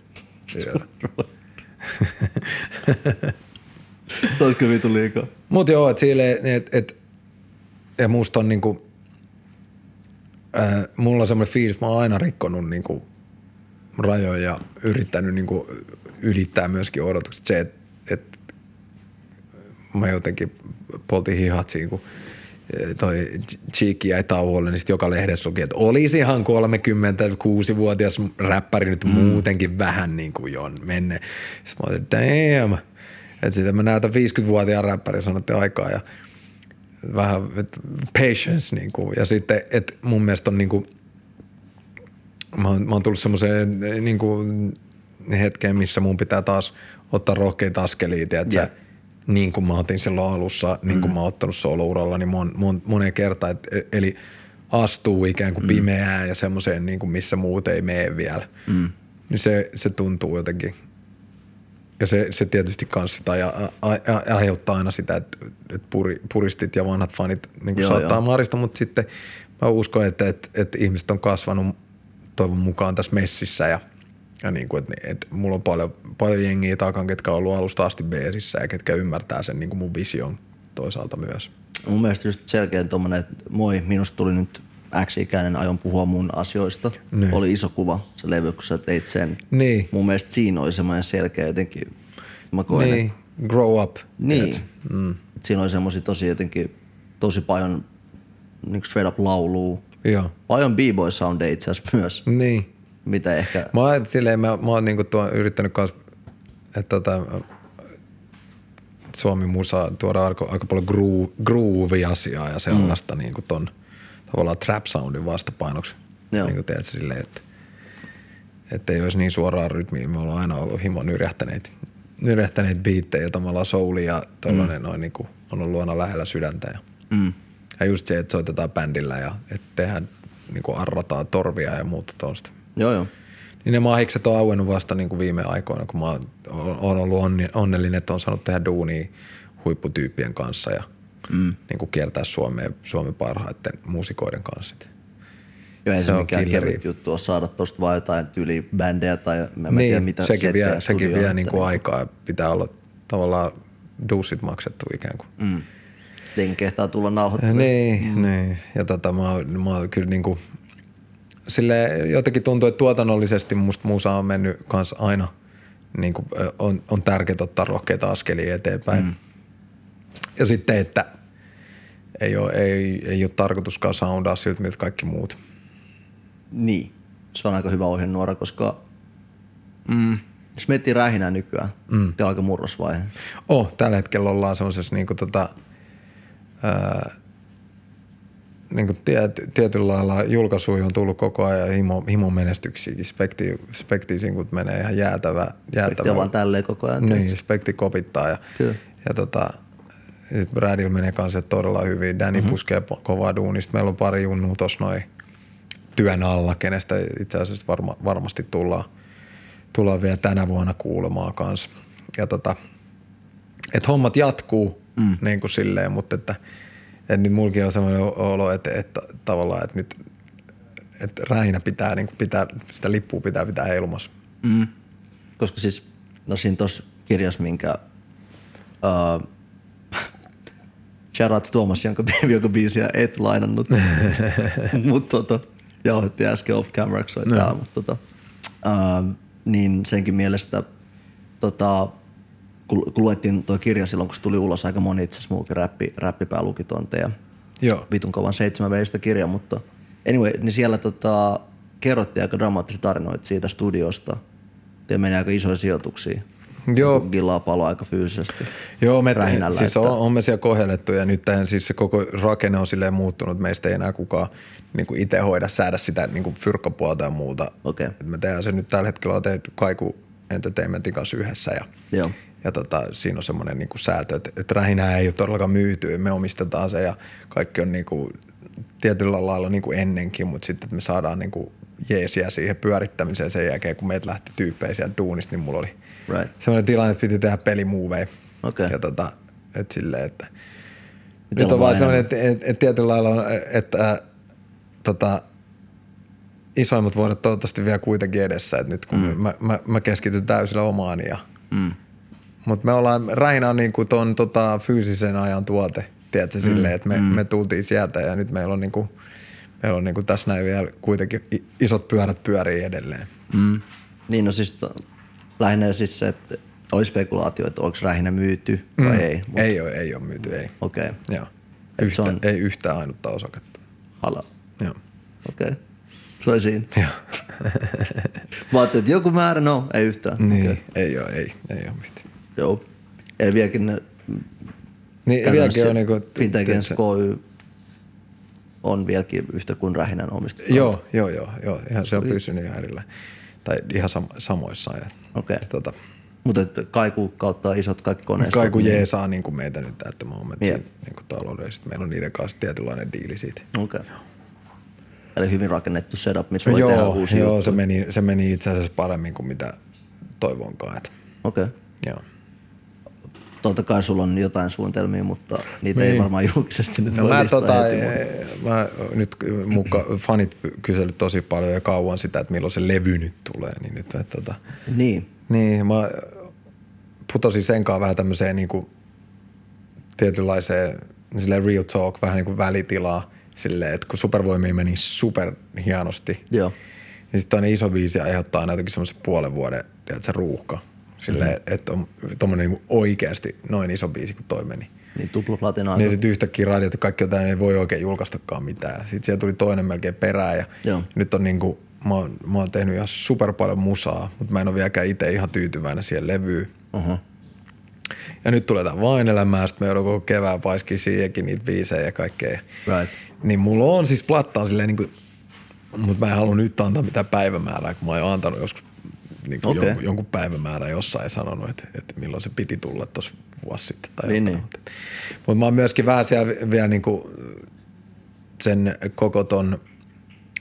Se olisi kyllä vitu liikaa. Mut joo, et silleen, et, et, ja musta on niinku, äh, mulla on semmoinen fiilis, että mä oon aina rikkonut niinku rajoja ja yrittänyt niinku ylittää myöskin odotukset. Se, että et, mä jotenkin poltin hihat siinä, kun eh, toi Cheekki jäi tauolle, niin sit joka lehdessä luki, että olisi ihan 36-vuotias räppäri nyt mm. muutenkin vähän niin kuin jo menne. Sitten mä olin, damn. Että sitten mä näytän 50-vuotiaan räppärin sanottiin aikaa ja vähän et, patience niin kuin. Ja sitten, että mun mielestä on niin kuin, mä oon, mä oon tullut semmoiseen niin kuin hetkeen, missä mun pitää taas ottaa rohkeita askelia, tiedätkö? Jep. niin kuin mä otin silloin alussa, niin kuin mm. mä oon ottanut solouralla, niin mon, mon, moneen kertaan. Et, eli astuu ikään kuin mm. pimeään ja semmoiseen, niin kuin missä muut ei mene vielä. Mm. Niin se, se tuntuu jotenkin. Ja se, se tietysti kanssa sitä ja, aiheuttaa aina sitä, että, että puri, puristit ja vanhat fanit niin Joo, saattaa joo. marista, mutta sitten mä uskon, että, että, että ihmiset on kasvanut toivon mukaan tässä messissä ja, ja niin kuin, että, että mulla on paljon, paljon jengiä takan, ketkä on ollut alusta asti beesissä ja ketkä ymmärtää sen niin kuin mun vision toisaalta myös. Mun mielestä just selkeä tommonen, että moi, minusta tuli nyt X-ikäinen, aion puhua mun asioista. Niin. Oli iso kuva se levy, kun sä teit sen. Niin. Mun mielestä siinä oli semmoinen selkeä jotenkin, mä koen, Niin, että grow up. Niin. Mm. Et siinä oli semmosia tosi jotenkin, tosi paljon niin straight up lauluu. Joo. Paljon b-boy soundeja itse asiassa myös, Niin. mitä ehkä, Mä oon silleen, mä, mä oon niinku tuo, yrittänyt kans, että tota, Suomi musa tuoda aika, aika paljon groo, groovy-asiaa ja sellaista mm. niinku ton tavallaan trap soundin vastapainoksi. Joo. Niin kuin tiedät, silleen, että, että ei olisi niin suoraan rytmiä. Me ollaan aina ollut himo nyrjähtäneitä, nyrjähtäneitä biittejä, tavallaan souli ja tollanen mm. noin niinku, on ollut aina lähellä sydäntä. Ja, mm, ja just se, että soitetaan bändillä ja että tehdään, niinku arrataan torvia ja muuta tuosta. joo joo. Niin ne mahikset on auennut vasta niin kuin viime aikoina, kun mä oon ollut onnellinen, että on saanut tehdä duunia huipputyyppien kanssa ja mm. niin kuin kiertää Suomeen, Suomen parhaiten muusikoiden kanssa. Joo, ei Se se, on mikään kevyt juttu on saada tosta vaan jotain tyyli bändejä tai mä en niin, tiedä mitä sekin vie, sekin vie että niin kuin aikaa ja pitää olla tavallaan duusit maksettu ikään kuin. Mm. Jengi kehtaa tulla nauhoittamaan. Niin, mm. niin. Ja tota, mä, oon- mä oon kyllä niinku, sille jotenkin tuntuu, että tuotannollisesti musta musa on mennyt kans aina, niinku, ö, on, on tärkeää ottaa rohkeita askelia eteenpäin. Mm. Ja sitten, että ei ole, ei, ei ole tarkoituskaan soundaa siltä, miltä kaikki muut. Niin. Se on aika hyvä ohjenuora, koska mm, jos miettii rähinää nykyään, mm. te on aika murrosvaihe. Oh, tällä hetkellä ollaan semmoisessa niinku tota, ää, niinku tiet, tietyllä lailla julkaisuja on tullut koko ajan himo, himo menestyksiäkin. Spekti, spekti kun menee ihan jäätävä. jäätävä. Te vaan tälleen koko ajan. Niin, spekti kopittaa ja, Kyllä. ja tota, sit Bradilla menee kanssa todella hyvin. Danny mm-hmm. puskee kovaa duunista. Meillä on pari junnua tuossa noin työn alla, kenestä itse asiassa varma, varmasti tullaan, tullaan vielä tänä vuonna kuulemaan kanssa. Ja tota, että hommat jatkuu mm. niin kuin silleen, mutta että, että nyt mulkin on sellainen olo, että, että tavallaan, että nyt että räinä pitää, niin kuin pitää, sitä lippua pitää pitää ilmassa. Mm. Koska siis, no siinä tuossa kirjassa, minkä uh, Shoutouts Tuomas, jonka, jonka biisiä et lainannut. mutta tota, jauhettiin äsken off camera, kun tää, mutta tota, niin senkin mielestä tota, kun, luettiin tuo kirja silloin, kun se tuli ulos, aika moni itse asiassa muukin räppi, räppipää luki tuon teidän Joo. vitun kovan seitsemän veistä kirja, mutta anyway, niin siellä tota, kerrottiin aika dramaattisia tarinoita siitä studiosta. Te meni aika isoja sijoituksia. Joo. Gillaa palo aika fyysisesti. Joo, me, Rähinällä, siis on, on, me siellä kohellettu ja nyt tämän, siis se koko rakenne on silleen muuttunut. Meistä ei enää kukaan niin kuin itse hoida säädä sitä niin kuin fyrkkapuolta ja muuta. Okei. Et Me tehdään se nyt tällä hetkellä on tehty Kaiku Entertainmentin kanssa yhdessä ja, Joo. ja tota, siinä on semmoinen niin säätö, että, että rähinää ei ole todellakaan myyty. Me omistetaan se ja kaikki on niin kuin, tietyllä lailla niin kuin ennenkin, mutta sitten että me saadaan niin kuin jeesiä siihen pyörittämiseen sen jälkeen, kun meitä lähti tyyppejä sieltä duunista, niin mulla oli Right. semmoinen tilanne, että piti tehdä pelimuoveja. Okei. Ja tota, et silleen, että Miten nyt on vaan semmoinen, että et, et tietyllä lailla on, että äh, tota, isoimmat vuodet toivottavasti vielä kuitenkin edessä, että nyt kun mm. mä, mä, mä, keskityn täysillä omaani ja Mm. mutta me ollaan, Räinä on niinku ton tota, fyysisen ajan tuote, tiedätkö, silleen, että me, mm. me tultiin sieltä ja nyt meillä on niinku, meillä on niinku tässä näin vielä kuitenkin isot pyörät pyörii edelleen. Mm. Niin no siis to, lähinnä siis se, että oli spekulaatio, että onko rähinä myyty vai ei. Mut, Ei ole, ei ole myyty, ei. Okei. Okay. Joo. Yhtä, se on- Ei yhtään ainutta osaketta. Hala. Joo. Okei. Okay. Se oli siinä. Joo. Mä ajattelin, että joku määrä, no ei yhtään. Niin, Okei. ei ole, ei, ei ole myyty. Joo. Eli vieläkin ne Niin vieläkin on niinku... Fintegens KY on vieläkin yhtä kuin rähinän omistettu. Joo, joo, joo, joo. Ihan se on pysynyt ihan erillä. Tai ihan sam- samoissa. Ja, Okei. tota, Mutta kaiku kautta isot kaikki koneistot. Kaiku niin- jeesaa niin kuin meitä nyt että moment Jep. yeah. niin kuin taloudellisesti. Meillä on niiden kanssa tietynlainen diili siitä. Okei. Okay. Eli hyvin rakennettu setup, missä voi tehdä joo, uusia joo se, juttuja. meni, se meni itse asiassa paremmin kuin mitä toivonkaan. Okei. Okay. joo. Totta kai sulla on jotain suunnitelmia, mutta niitä ei Niin. varmaan julkisesti nyt No voi mä, listaa tota, heti, mutta- eh, mä nyt muka, fanit kysellyt tosi paljon ja kauan sitä, että milloin se levy nyt tulee. Niin, nyt, että, tota, Niin. niin mä putosin senkaan vähän tämmöiseen niin kuin, tietynlaiseen silleen real talk, vähän niin kuin välitilaa. Silleen, että kun supervoimia meni super hienosti, Joo. niin sitten toinen iso biisi aiheuttaa aina jotenkin semmoisen puolen vuoden se ruuhka. Silleen, mm. että on tommonen niin oikeasti noin iso biisi kuin toi meni. Niin tuplaplatina Niin sitten yhtäkkiä radiot ja kaikki jotain ei voi oikein julkaistakaan mitään. Sitten siellä tuli toinen melkein perään ja Joo. nyt on niinku, mä oon, mä oon tehnyt ihan super paljon musaa, mutta mä en ole vieläkään itse ihan tyytyväinen siihen levyyn. uh-huh. Ja nyt tulee tää vain elämää, sitten me joudun koko kevään paiskiin siihenkin niitä biisejä ja kaikkea. Right. Niin mulla on siis plattaa silleen niinku, mutta mä en halua nyt antaa mitään päivämäärää, kun mä oon jo antanut joskus niinku Okei. jonkun, jonkun päivämäärän jossain sanonut, että, että milloin se piti tulla tuossa vuosi sitten. Tai Niin, jotain. niin. Mutta mä oon myöskin vähän siellä vielä niinku sen koko ton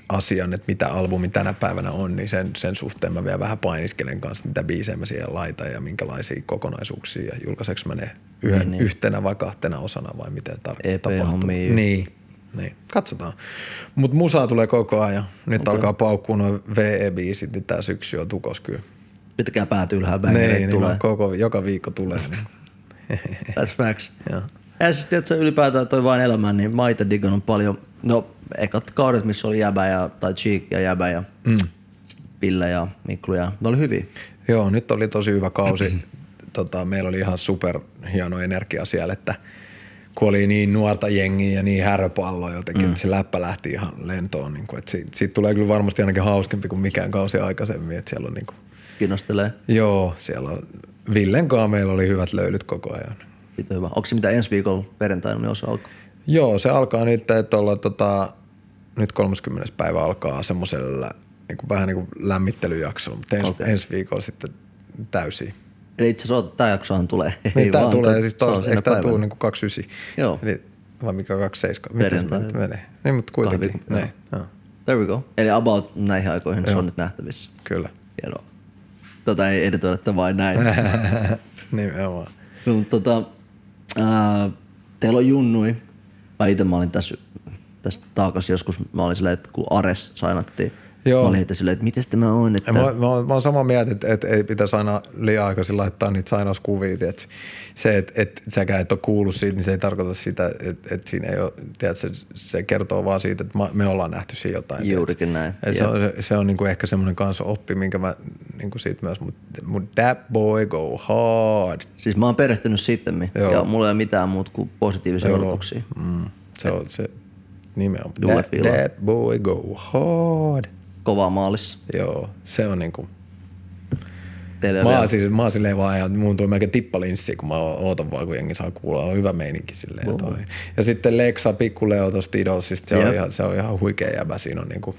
asian, että mitä albumi tänä päivänä on, niin sen, sen suhteen mä vielä vähän painiskelen kanssa, mitä biisejä mä siihen laitan ja minkälaisia kokonaisuuksia ja julkaiseks mä ne yhden, Niin, niin, niin. yhtenä vai kahtena osana vai miten tar- EP-hommia. Niin, niin, katsotaan. Mutta musaa tulee koko ajan. Nyt okay. alkaa paukkua noin VE-biisit, niin tää syksy on tukos kyllä. Pitäkää päät ylhäällä, Niin, niin, tulee. no, koko, joka viikko tulee. Niin. That's facts. Joo. Ja siis tiedätkö, ylipäätään toi vain elämä, niin mä itse digannut paljon. No, ekat kaudet, missä oli jäbä ja, tai Cheek ja jäbä ja mm. Pille ja Miklu ja ne oli hyviä. Joo, nyt oli tosi hyvä kausi. tota, meillä oli ihan super hieno energia siellä, että kun oli niin nuorta jengiä ja niin häröpallo jotenkin, mm. että se läppä lähti ihan lentoon. Niin kuin, että siitä, siitä, tulee kyllä varmasti ainakin hauskempi kuin mikään kausi aikaisemmin. Että siellä on niin kuin, Kiinnostelee. joo, siellä on, Villen kanssa meillä oli hyvät löylyt koko ajan. Sitten hyvä. Onko se mitä ensi viikolla perjantaina, niin osa alkaa? Joo, se alkaa nyt, että ollaan tota, nyt 30. päivä alkaa semmoisella niin kuin, vähän niin kuin lämmittelyjaksolla, mutta ensi, Okei. okay. ensi viikolla sitten täysin. Eli itse asiassa tää jaksohan tulee. Niin, vaan, tulee, siis se tos, eikö tää päivänä. tuu niinku 29? Joo. Eli, vai mikä 27? Miten se Perjantai. nyt menee? Niin, mutta kuitenkin. viikon- Niin, joo. There we go. Eli about näihin aikoihin se Joo. on nyt nähtävissä. Kyllä. Hienoa. Tota ei editoida vain näin. Nimenomaan. No, mutta tota, ää, teillä on junnui. Mä itse mä olin tässä, tässä taakas joskus, mä olin silleen, että kun Ares sainattiin, Joo. mä silleen, että miten tämä on, että Mä, mä, mä oon samaa mieltä, että, että ei pitäisi aina liian aikaisin laittaa niitä sainauskuvia. Tiedätkö? Se, että, että säkään et ole kuullut siitä, niin se ei tarkoita sitä, että, että siinä ei ole, tiedätkö, se, se kertoo vaan siitä, että me ollaan nähty siinä jotain. Juurikin tiedätkö? näin, se, on, se, se on niinku ehkä semmoinen kanssa oppi, minkä mä niinku siitä myös, mutta mut that boy go hard. siis mä oon perehtynyt sitten Joo. ja mulla ei ole mitään muuta kuin positiivisia odotuksia. Mm, se on se nimenomaan. That, that boy go hard. Kovaa maalissa. Joo, se on niinku, Teillä Mä oon, siis, mä oon silleen vaan, ja mun tuli melkein tippalinssi, kun mä ootan vaan, kun jengi saa kuulla. On hyvä meininki silleen. Joo. Toi. Ja sitten Lexa, pikku Leo tosta Idolsista, se, on Jep. ihan, se on ihan huikea jäbä. Siinä on niinku,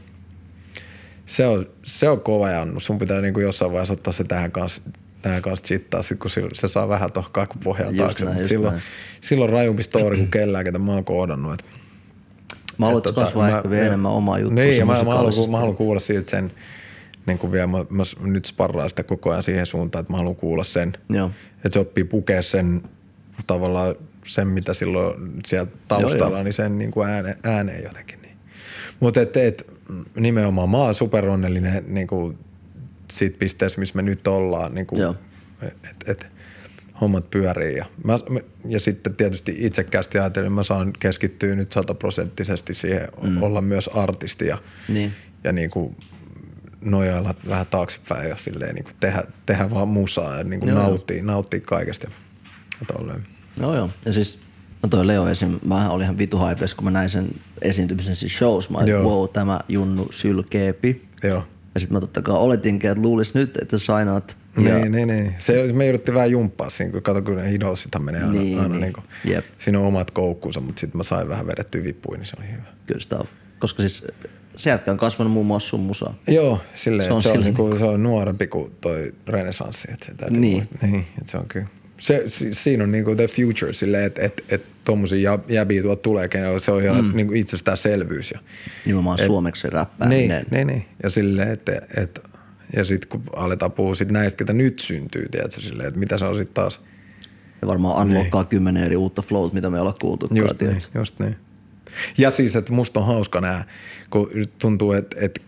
se on, se on kova ja sun pitää niinku jossain vaiheessa ottaa se tähän kanssa tähän kanssa chittaa, sit kun se saa vähän tuohon kakkupohjaan Just taakse. näin, silloin, näin. silloin rajumpi story kuin kellään, ketä mä oon koodannut. Et, Mä haluan et tota, kasvaa ehkä vielä enemmän omaa juttua. Niin, mä, mä, haluan, mä haluan kuulla siitä sen, niin kuin vielä, mä, mä, nyt sparraan sitä koko ajan siihen suuntaan, että mä haluan kuulla sen, Joo. että se oppii pukea sen tavallaan sen, mitä silloin siellä taustalla, Joo, joo, niin sen niin kuin ääne, ääneen jotenkin. Niin. Mutta et, et, nimenomaan mä oon super onnellinen niin kuin siitä pisteessä, missä me nyt ollaan. Niin kuin, Joo. et, et, hommat pyörii. Ja, mä, ja sitten tietysti itsekkäästi ajatellen, mä saan keskittyä nyt sataprosenttisesti siihen mm. olla myös artisti ja, Niin. ja niin kuin nojailla vähän taaksepäin ja silleen niin kuin tehdä, tehdä vaan musaa ja niin kuin Joo. nauttia, nauttia kaikesta. Ja tolleen. Joo, joo. Ja siis no toi Leo esim. Mä olin ihan vitu hypees, kun mä näin sen esiintymisen siis shows. Mä olin, Joo. wow, tämä Junnu sylkeepi. Joo. Ja sitten mä totta kai oletinkin, että luulis nyt, että sainaat. Niin, niin, niin. Se, me jouduttiin vähän jumppaa siinä, kun kato, kun ne idolsithan menee aina, Niin, aina niin. niin kuin, Jep. siinä on omat koukkunsa, mutta sitten mä sain vähän vedettyä vippuja, niin se oli hyvä. Kyllä sitä on. Koska siis se jätkä on kasvanut muun muassa sun musaa. Joo, silleen, Se on se, on niinku, se on nuorempi kuin toi renesanssi. Että se täytyy Niin. muistaa. niin että se on kyllä. Se, si, siinä on niinku the future silleen, että et, et tommosia jäb- jäbiä tuolta tulee, kenellä se on ihan mm. niinku itsestäänselvyys. Ja, Nimenomaan suomeksi se niin, niin, niin. Ja silleen, että et, ja sitten kun aletaan puhua sit näistä, ketä nyt syntyy, tiedätkö, silleen, että mitä se on sitten taas. Ja varmaan unlockkaa kymmenen eri uutta flowt, mitä me ei olla kuultu. Niin. Just niin, just niin. Ja siis, että musta on hauska nää, kun tuntuu, että, että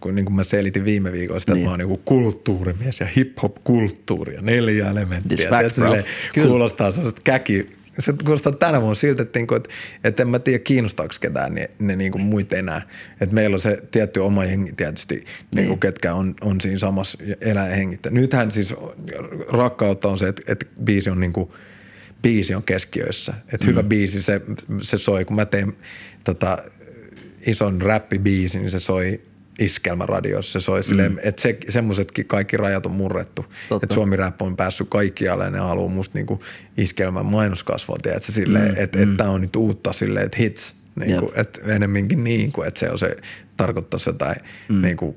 kun niin kuin mä selitin viime viikolla sitä, Niin. että mä oon niin kulttuurimies ja hip-hop-kulttuuri ja neljä elementtiä. Fact, silleen kuulostaa sellaista käki, se kuulostaa tänä vuonna siltä, että, niinku, että, että en mä tiedä kiinnostaako ketään ne, ne niinku muita enää. Että meillä on se tietty oma jengi tietysti, niin. niinku, Niin. ketkä on, on siinä samassa elää ja hengittää. Nythän siis rakkautta on se, että, että biisi on niinku, biisi on keskiössä. Että mm. hyvä biisi, se, se soi, kun mä tein tota, ison räppibiisin, niin se soi iskelmäradiossa. Se soi silleen, mm. että se, semmoisetkin kaikki rajat on murrettu. Että Suomi Rap on päässyt kaikkialle ja ne haluaa musta niinku iskelmän mainoskasvua, tiedätkö, silleen, mm. että et tää on nyt uutta silleen, että hits. Niinku, että enemminkin niin kuin, että se on se, tarkoittaisi jotain mm. niinku,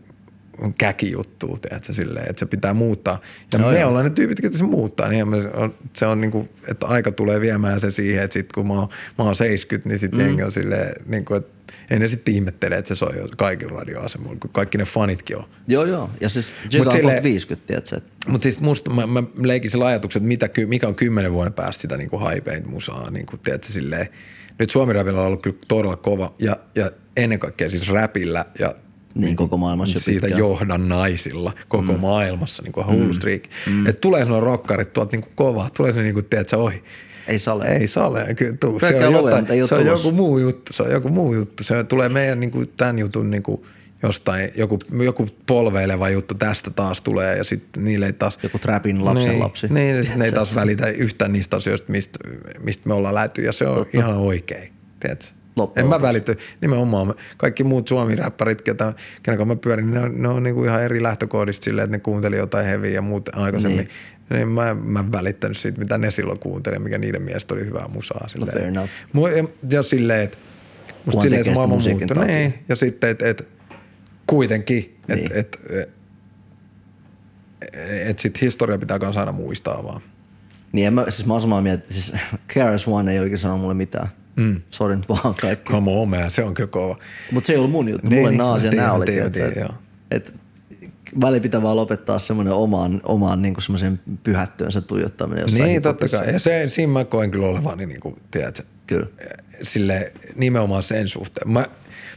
käkijuttua, tiedätkö, silleen, että se pitää muuttaa. Ja Joo, me joo. ollaan ne tyypit, jotka se muuttaa, niin me, se on niinku, että aika tulee viemään se siihen, että sit kun mä oon, mä oon 70, niin sitten mm. jengi on silleen, niinku, että ei ne sitten ihmettele, että se soi jo kaikilla radioasemilla, kun kaikki ne fanitkin on. Joo, joo. Ja siis silleen- kohta 50, tiedätkö? että- Mutta siis musta, mä, mä leikin sillä ajatuksella, että mitä, mikä on kymmenen vuoden päästä sitä niinku haipeinta musaa, niinku, tiedätkö, silleen. Nyt Suomi on ollut kyllä todella kova ja, ja ennen kaikkea siis räpillä ja Niin, koko maailmassa siitä pitkään. johdannaisilla koko mm. maailmassa, niin kuin mm. streak. Mm. Että tulee nuo rockarit tuolta niin kovaa, tulee se niin kuin, tiedätkö, ohi. Ei sale. Ei sale, kyllä tuu. Se on, jotain, se on joku muu juttu, se on joku muu juttu. Se tulee meidän niin kuin, tämän jutun niin kuin, jostain, joku, joku polveileva juttu tästä taas tulee ja sitten niille ei taas... Joku trapin lapsen niin, lapsi. Niin, ja ne ei taas välitä yhtään niistä asioista, mistä, mistä me ollaan lähty ja se on Totta. ihan oikein, tiedätkö? Loppujen En mä välity, nimenomaan kaikki muut suomi-räppärit, ketä, kenen kanssa mä pyörin, ne on, ne on niinku ihan eri lähtökohdista silleen, että ne kuunteli jotain heviä ja muut aikaisemmin. Niin. Niin. mä, mä en välittänyt siitä, mitä ne silloin kuunteli mikä niiden mielestä oli hyvää musaa. Silleen. fair enough. Ja, ja silleen, että musta silleen se maailma takia. Niin, ja sitten, että et, kuitenkin, että Niin. et, et, et sit historia pitää kanssa aina muistaa vaan. Niin en mä, siis mä oon samaa mieltä, että siis KRS One ei oikein sano mulle mitään. Mm. Sori nyt vaan kaikki. Come on, man, se on kyllä kova. Mutta se ei ollut mun juttu. Niin, Mulle niin, naas ja nää oli. tiedän, tiedän, et, et, väli pitää vaan lopettaa semmoinen omaan, omaan niin semmoisen pyhättyönsä tuijottaminen Niin, totta kai. Ja se, siinä mä koen kyllä olevani, niin kuin, tiedätkö, Kyllä. sille nimenomaan sen suhteen. Mä,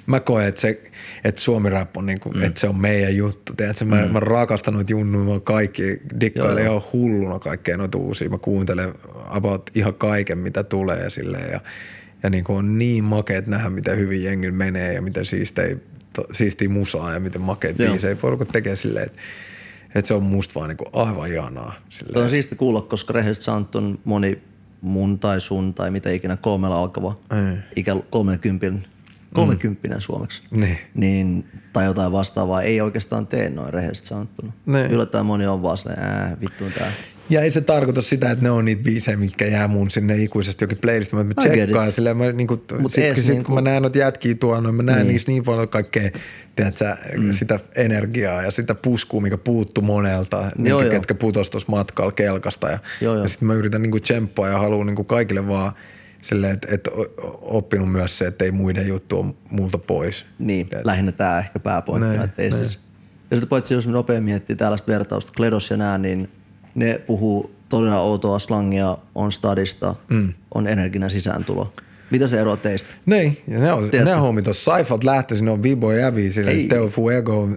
mä koen, että, se, että suomi rap on, niinku, mm. että se on meidän juttu. Tiedätkö? Mä, mm. mä rakastan noita junnuja, mä kaikki dikkailen ihan hulluna kaikkea noita uusia. Mä kuuntelen about ihan kaiken, mitä tulee silleen. Ja, ja niinku on niin makeet nähdä, miten hyvin jengi menee ja miten siistei, to, siistiä musaa ja miten makeet Joo. biisejä porukat tekee silleen, että, että se on musta vaan niinku aivan ihanaa. Silleen. Tuo on siisti kuulla, koska rehellisesti sanottuna on moni mun tai sun tai mitä ikinä kolmella alkava Ei. ikä kolmekymppinen, kolmekymppinen suomeksi, Niin. niin, tai jotain vastaavaa ei oikeastaan tee noin rehellisesti sanottuna. Niin. Yllättäen moni on vaan silleen, ää, vittu tää. Ja ei se tarkoita sitä, että ne on niitä biisejä, mitkä jää mun sinne ikuisesti jokin playlistiin. Mä I get tsekkaan silleen, mä niinku, Mut sit, sit, niinku- kun mä näen noita jätkiä tuolla, mä näen Niin. niin. niissä niin paljon kaikkea, tiedätkö, mm. sitä energiaa ja sitä puskua, mikä puuttu monelta, Joo, niin, joo. ketkä putos tuossa matkalla kelkasta. Ja, Joo, joo. ja sitten mä yritän niinku tsemppaa ja haluan niinku kaikille vaan silleen, että et, oppinut myös se, että ei muiden juttu ole multa pois. Niin, Tiedätkö? lähinnä tämä ehkä pääpointti. Että ei siis, ja sitten paitsi jos me nopea miettii tällaista vertausta, Kledos ja nää, niin ne puhuu todella outoa slangia, on stadista, mm. on energinen sisääntulo. Mitä se eroaa teistä? Niin, ja ne, on, Tiedätkö? ne hommit on Saifat lähtöisin, ne on Bibo ja Jäbi, sille Ei. Teo Fuego,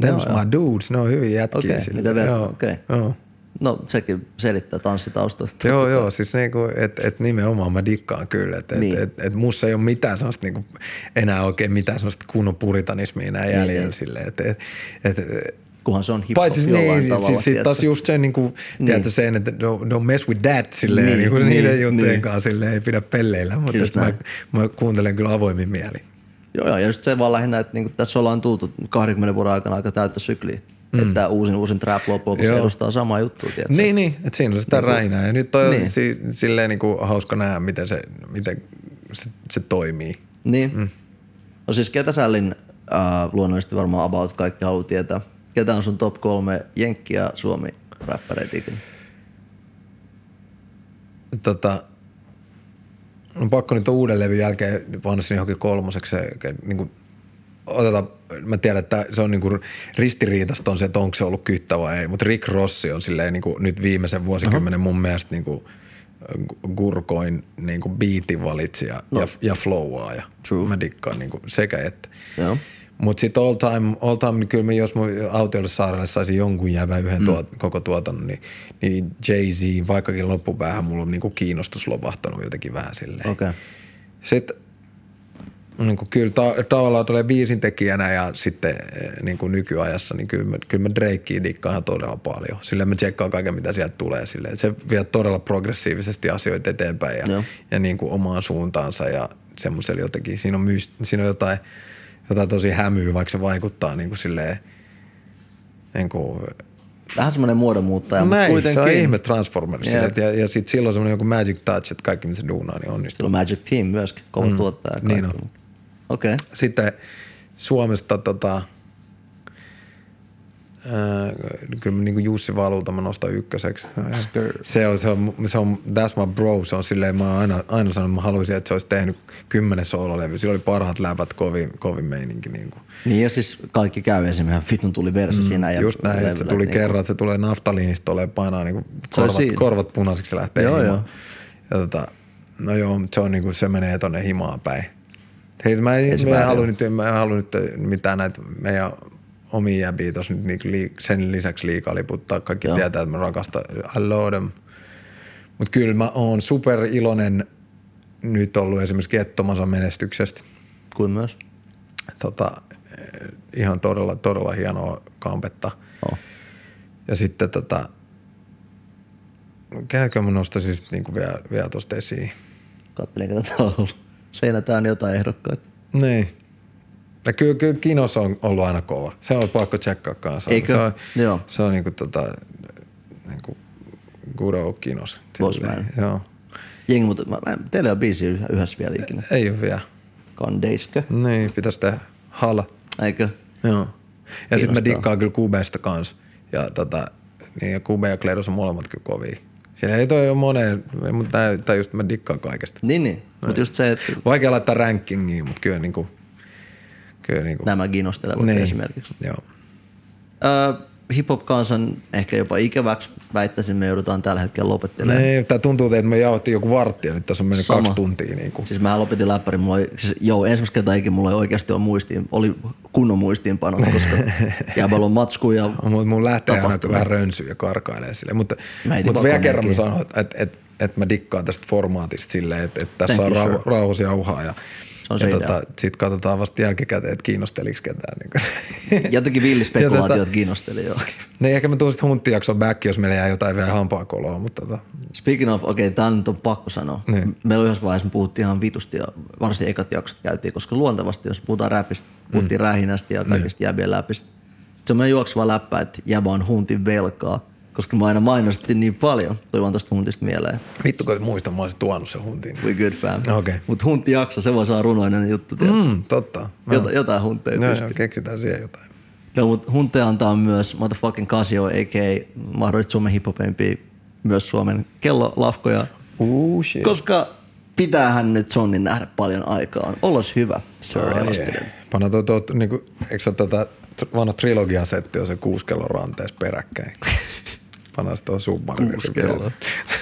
them's Joo, my dudes, ne on hyviä jätkiä. Okei, sille. mitä? Joo, Okei. Joo. No sekin selittää tanssitaustoista. Joo, joo, siis niinku, että et nimenomaan mä dikkaan kyllä, että Niin. et, et, et musta ei ole mitään sellaista niinku, enää oikein mitään sellaista kunnon puritanismia enää jäljellä niin. silleen, että et, et, Kunhan se on hip Paitsi niin, tavalla. siis sit taas just sen, niin kuin, Niin. tiedätkö, sen, että don't, don't mess with that, silleen, Niin, niin, niin, niin, niiden juttujen niin. kanssa silleen, ei pidä pelleillä, mutta mä, mä, kuuntelen kyllä avoimin mieli. Joo, joo, ja just se vaan lähinnä, että niinku tässä ollaan tultu 20 vuoden aikana aika täyttä sykliä. Mm. Että uusin uusin trap loppujen lopuksi edustaa samaa juttua, tiedätkö? Niin, niin, että siinä on sitä räinää. Ja nyt on Niin. niin. si, silleen niin kuin hauska nähdä, miten se, miten se, se toimii. Niin. Mm. No siis ketä sällin Uh, luonnollisesti varmaan about kaikki haluaa tietää. Ketä on sun top kolme Jenkki ja Suomi räppäreitä ikinä? tota, on pakko nyt uuden levyn jälkeen panna sinne johonkin kolmoseksi. Se, niin kuin, otetaan, mä tiedän, että se on niin kuin ristiriitasta on se, että onko se ollut kyttä vai ei, mutta Rick Rossi on silleen niin kuin nyt viimeisen vuosikymmenen mun mielestä niin kuin gurkoin niin kuin beatin valitsija no. ja, ja flowaaja. True. Mä dikkaan niin kuin sekä että. Joo. Mutta sitten all time, all time, niin kyllä mä, jos mä autiolle saarelle saisin jonkun jäävän yhden mm. tuot, koko tuotannon, niin, niin Jay-Z, vaikkakin loppupäähän mulla on niinku kiinnostus lopahtanut jotenkin vähän silleen. Okay. Sitten niin kuin kyllä ta- tavallaan tulee biisin tekijänä ja sitten eh, niin kuin nykyajassa, niin kyllä mä, kyllä mä Drakea dikkaan todella paljon. Sillä mä tsekkaan kaiken, mitä sieltä tulee. Silleen. Se vie todella progressiivisesti asioita eteenpäin ja, Joo. ja niin kuin omaan suuntaansa ja semmoisella jotenkin. Siinä on, myys- siinä on jotain, jotain tosi hämyä, vaikka se vaikuttaa niin kuin silleen, niin kuin, Vähän semmoinen muodonmuuttaja, mutta näin, kuitenkin. se on ihme Transformers. Yep. Ja, ja sitten silloin semmoinen joku magic touch, että kaikki mitä se duunaa, niin onnistuu. Sillä on Magic Team myöskin, kova mm. tuottaja. ja Niin on. Okei. Okay. Sitten Suomesta tota, ää, kyllä mä niinku Jussi Valulta mä nostan ykköseksi. Skr. Se on, se on, se on, that's my bro, se on silleen, mä oon aina, aina sanonut, että mä haluaisin, että se olisi tehnyt kymmenen soololevy. Sillä oli parhaat läpät, kovin, kovin meininki. Niinku. Niin ja siis kaikki käy esimerkiksi, vitun tuli versi mm, siinä. Ja Just näin, että se tuli niinku- kerran, että se tulee naftaliinista, tulee painaa Se on korvat, siinä. korvat punaisiksi lähtee Joo, himaan. joo. Ja tota, no joo, se on niinku, se menee tonne himaan päin. Hei, mä en, mä en halua nyt, mä en halua nyt mitään näitä meidän omia jäbiä tossa nyt niinku liik, sen lisäksi liikaa liputtaa. Kaikki Joo. tietää, että mä rakastan, I love them. Mut kyllä mä oon super iloinen nyt ollut esimerkiksi Kettomansa menestyksestä. Kuin myös. Tota, ihan todella, todella hienoa kampetta. Oh. Ja sitten tota, kenelläkö mä nostaisin sit niinku vielä, vielä tosta esiin? Kattelin, ketä täällä on ollut. Seinätään jotain ehdokkaita. Niin. Ja kyllä, kyllä Kinos on ollut aina kova. Se on pakko tsekkaa kanssa. Eikö? Se on, Joo. Se on niinku tota, niinku good old Kinos. Silleen, Joo. Jengi, mutta mä, mä, teillä on biisi yh- yhdessä vielä ikinä. Ei ole vielä. Kandeiskö? Niin, pitäisi tehdä. Hala. Eikö? Joo. Ja sitten mä dikkaan kyllä Kubesta kans. Ja tota, niin ja Kube ja Kledos on molemmat kyllä kovia. Siellä ei toi ole moneen, mutta tää, tää just mä dikkaan kaikesta. Niin, niin. Mutta just se, että Vaikea laittaa rankingiin, mutta kyllä niinku, kyllä niinku. nämä kiinnostelevat Niin. esimerkiksi. Joo. Öö, hip-hop-kansan ehkä jopa ikäväksi väittäisin, me joudutaan tällä hetkellä lopettelemaan. Niin, tää tuntuu, että me jauhettiin joku vartti ja nyt tässä on mennyt Sama. kaksi tuntia. Niinku. Siis mä lopetin läppärin, mulla oli, siis joo, ensimmäistä kertaa ikinä mulla ei oikeasti ole muistiin, oli kunnon muistiinpanot, koska jääpällä on matsku ja Mutta mun lähtee aina vähän rönsyä ja karkailee sille. Mutta, mutta vielä kerran mä sanon, että, että, että, että mä dikkaan tästä formaatista silleen, että, että tässä Thank on you, rauha, sir. rauhus ja uhaa. Ja, Se on se ja tota, sit katsotaan vasta jälkikäteen, että kiinnosteliko ketään. Niin jotenkin villispekulaatiot kiinnosteli joo. niin ehkä mä tuun sitten hunttijakson back, jos meillä jää jotain vielä hampaakoloa, mutta tota, Speaking of, okei, okay, tää nyt on pakko sanoa. Niin. Meillä yhdessä vaiheessa me puhuttiin ihan vitusti ja varsin ekat jaksot käytiin, koska luontevasti, jos puhutaan räpistä, puhuttiin mm. rähinästä ja kaikista jäbien läpistä. Se on meidän juoksuva läppä, että jäbä on huntin velkaa, koska me aina mainostettiin niin paljon. Toi vaan tosta huntista mieleen. vittu kun et muista, mä olisin tuonut sen huntiin. We good fam. Okei. Mut huntti jakso, se voi saa runoinen juttu, tiedätkö? Mm, totta. Jota, jotain huntteja pystyy. joo, keksitään siihen jotain. No, mutta Hunte antaa myös motherfucking Casio, a.k.a. mahdollisesti Suomen hiphopeimpia, myös Suomen kellolafkoja. Uh, shit. Koska pitäähän nyt Sonnin nähdä paljon aikaa. Olos hyvä, Sir ei. Panna tuo, tuo niinku, eikö sä tätä vanha trilogia-setti on se kuusi kellon ranteessa peräkkäin. Panna se tuo submarine. Kuusi kelloa.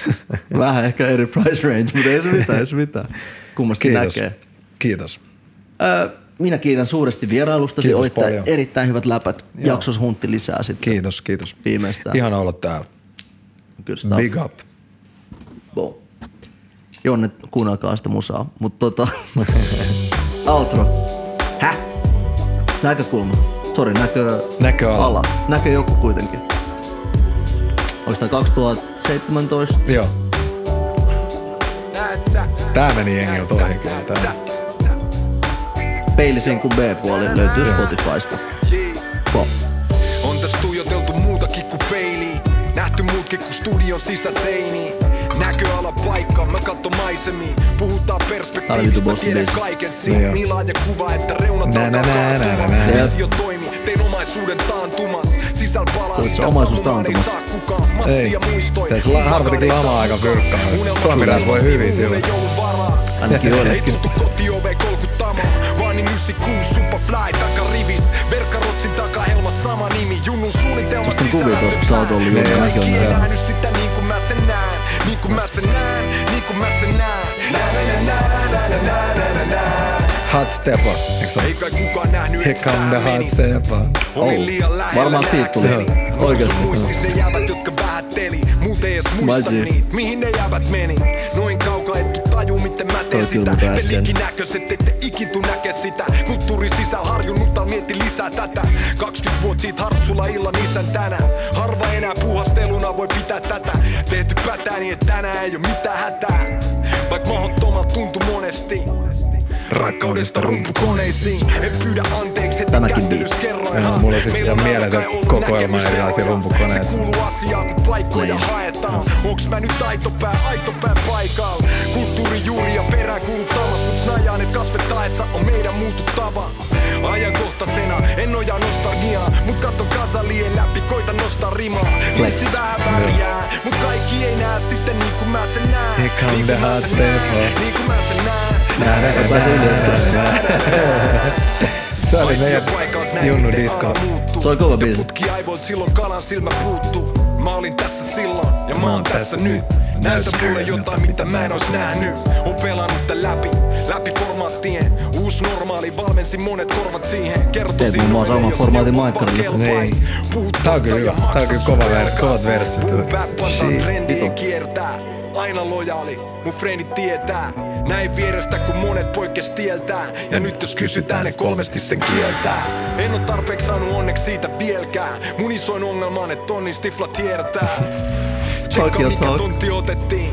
Vähän ehkä eri price range, mutta ei se mitään, ei se mitään. Kummasti Kiitos. näkee. Kiitos. Öö, minä kiitän suuresti vierailustasi. Kiitos Olitte paljon. erittäin hyvät läpät. Jaksos Huntti lisää sitten. Kiitos, kiitos. Viimeistään. Ihana olla täällä. Kyllä. Big up. Boom. Jonne, kuunnelkaa sitä musaa. Mutta tota, outro. Häh? Näkökulma. Sori, näkö... Näköala. Ala. Näkö joku kuitenkin. Onko tää 2017? Joo. Tää meni jengiltä ohi kyllä. Tää. Peilisin kuin B-puoli löytyy Spotifysta. Pop. On tässä tuijoteltu muutakin kuin peiliin. Nähty muutkin kuin studion sisäseiniin. Näköala paikka, mä katto maisemiin. Puhutaan perspektiivistä, tiedän kaiken siinä. Niin laaja kuva, että reunat alkaa kaatumaan. Visio toimi, tein omaisuuden taantumas. Sisällä palas, tässä omaisuus taantumas. Ei, tässä on Harvardin lama aika fyrkkä. Suomi voi hyvin silloin. Ainakin joillekin. Ei tuttu kotiove kolkuttamaan, vaan niin 96 sumpa fly takarivis. Verkkarotsin takahelma sama nimi, junnun suunnitelma sisällä. se pää Kaikki ei juuri sitä niin kuin mä sen näen, niin kuin mä sen näen. Hot Stepa, eikö Ei kai kukaan nähnyt, Here come the hot Stepa. Oh. Varmaan siitä tuli. Oikeasti. Muistisi ne jäbät, jotka vähätteli. Muut ei edes muista niitä, mihin ne jäävät meni. Noin kaukaa et taju, miten mä teen sitä. Pelikin näköiset, ette ikin tuu näke sitä. Kulttuuri sisällä harjunut mieti lisää tätä. 20 vuotta siitä hartsulla illan isän tänään. Harva enää puhasteluna voi pitää tätä. Tehty pätää niin, että tänään ei oo mitään hätää. Vaik mahdottomalta tuntui monesti. Rakkaudesta rumpukoneisiin. En pyydä anteeksi, että Tämäkin kättelys kerroin Joo, mulla on siis ihan mieletön kokoelma erilaisia rumpukoneita. Se kuuluu asiaan, kun paikkoja Niin. haetaan. Onks mä nyt aitopää, aitopää paikalla? Kulttuuri juuri ja perään kuuluu tamas Mut snajaan, et kasvettaessa on meidän muututtava Ajankohtaisena, en nojaa nostalgiaa Mut katso kasalien läpi, koita nostaa rimaa. Flex. Vitsi vähän värjää, mut kaikki ei näe sitten niin kuin mä sen näen. Here come Niin the kuin mä hot sen näen, stepper. Niin kuin mä sen näen. Nä, nä, nä, Pääsin nä, yli, että se- oli meidän Junnu Disco. Se oli kova biisi. Putki aivoit silloin kalan silmä puuttu Mä olin tässä silloin ja mä oon tässä nyt Näytä mulle jotain mitä mä en ois nähnyt. On pelannut tän läpi, läpi formaattien. Uus normaali, valmensin monet korvat siihen. Kertoisin Teet muun jos formaatin Maikkarille. Niin. Tää on kyllä hyvä. Tää on kyllä kova ver- kovat antaa Shit, kiertää. Aina lojaali, mun frendit tietää. Näin vierestä kun monet poikkes tieltään Ja nyt jos kysytään ne kolmesti sen kieltää. En oo tarpeeksi saanut onneksi siitä vieläkään. Mun isoin ongelma on, et tonni stifla tiedetään Talk mikä talk. tontti otettiin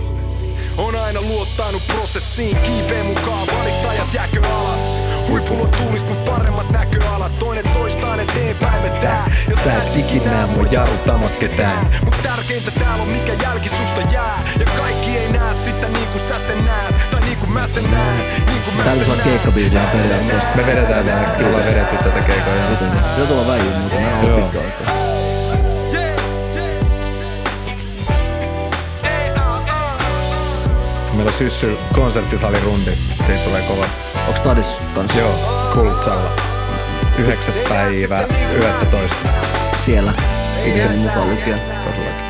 On aina luottanut prosessiin Kiipeen mukaan valittajat jääkö alas Huipulla tuulista mut paremmat näköalat Toinen toistaan eteenpäin me tää Ja Sä et ikinä mua jarruttamassa ketään. Mut tärkeintä täällä on mikä jälki susta jää Ja kaikki ei näe sitä niin kuin sä sen näet Tai niin kuin mä sen näen niin kuin mä Täällä sen saa näen. keikkabiisiä periaatteessa. Me vedetään tänne, kyllä vedetty tätä keikoja. Miten se? Tulla väijyyn, mutta mä en Joo. Meillä on syssy konserttisalirundi. Siitä tulee kova. Onks Tadis kanssa Joo, Kultsalla. 9. päivä 11. siellä? Itseni mukaan lukien. Todellakin.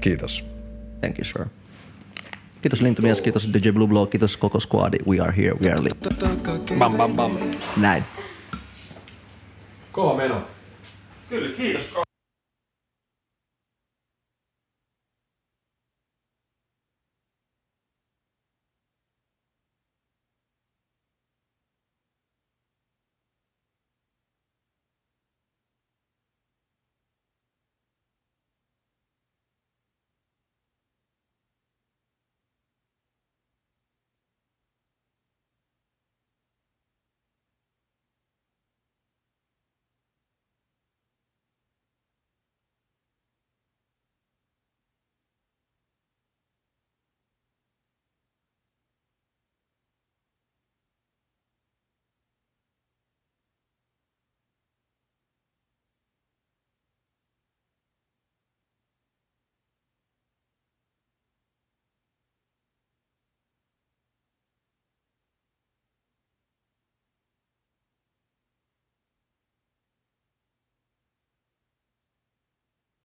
Kiitos. Thank you, sir. Kiitos Lintumies, kiitos DJ Blue Blow, kiitos koko squadi. We are here, we are lit. Bam, bam, bam. Näin. Kova meno. Kyllä, kiitos.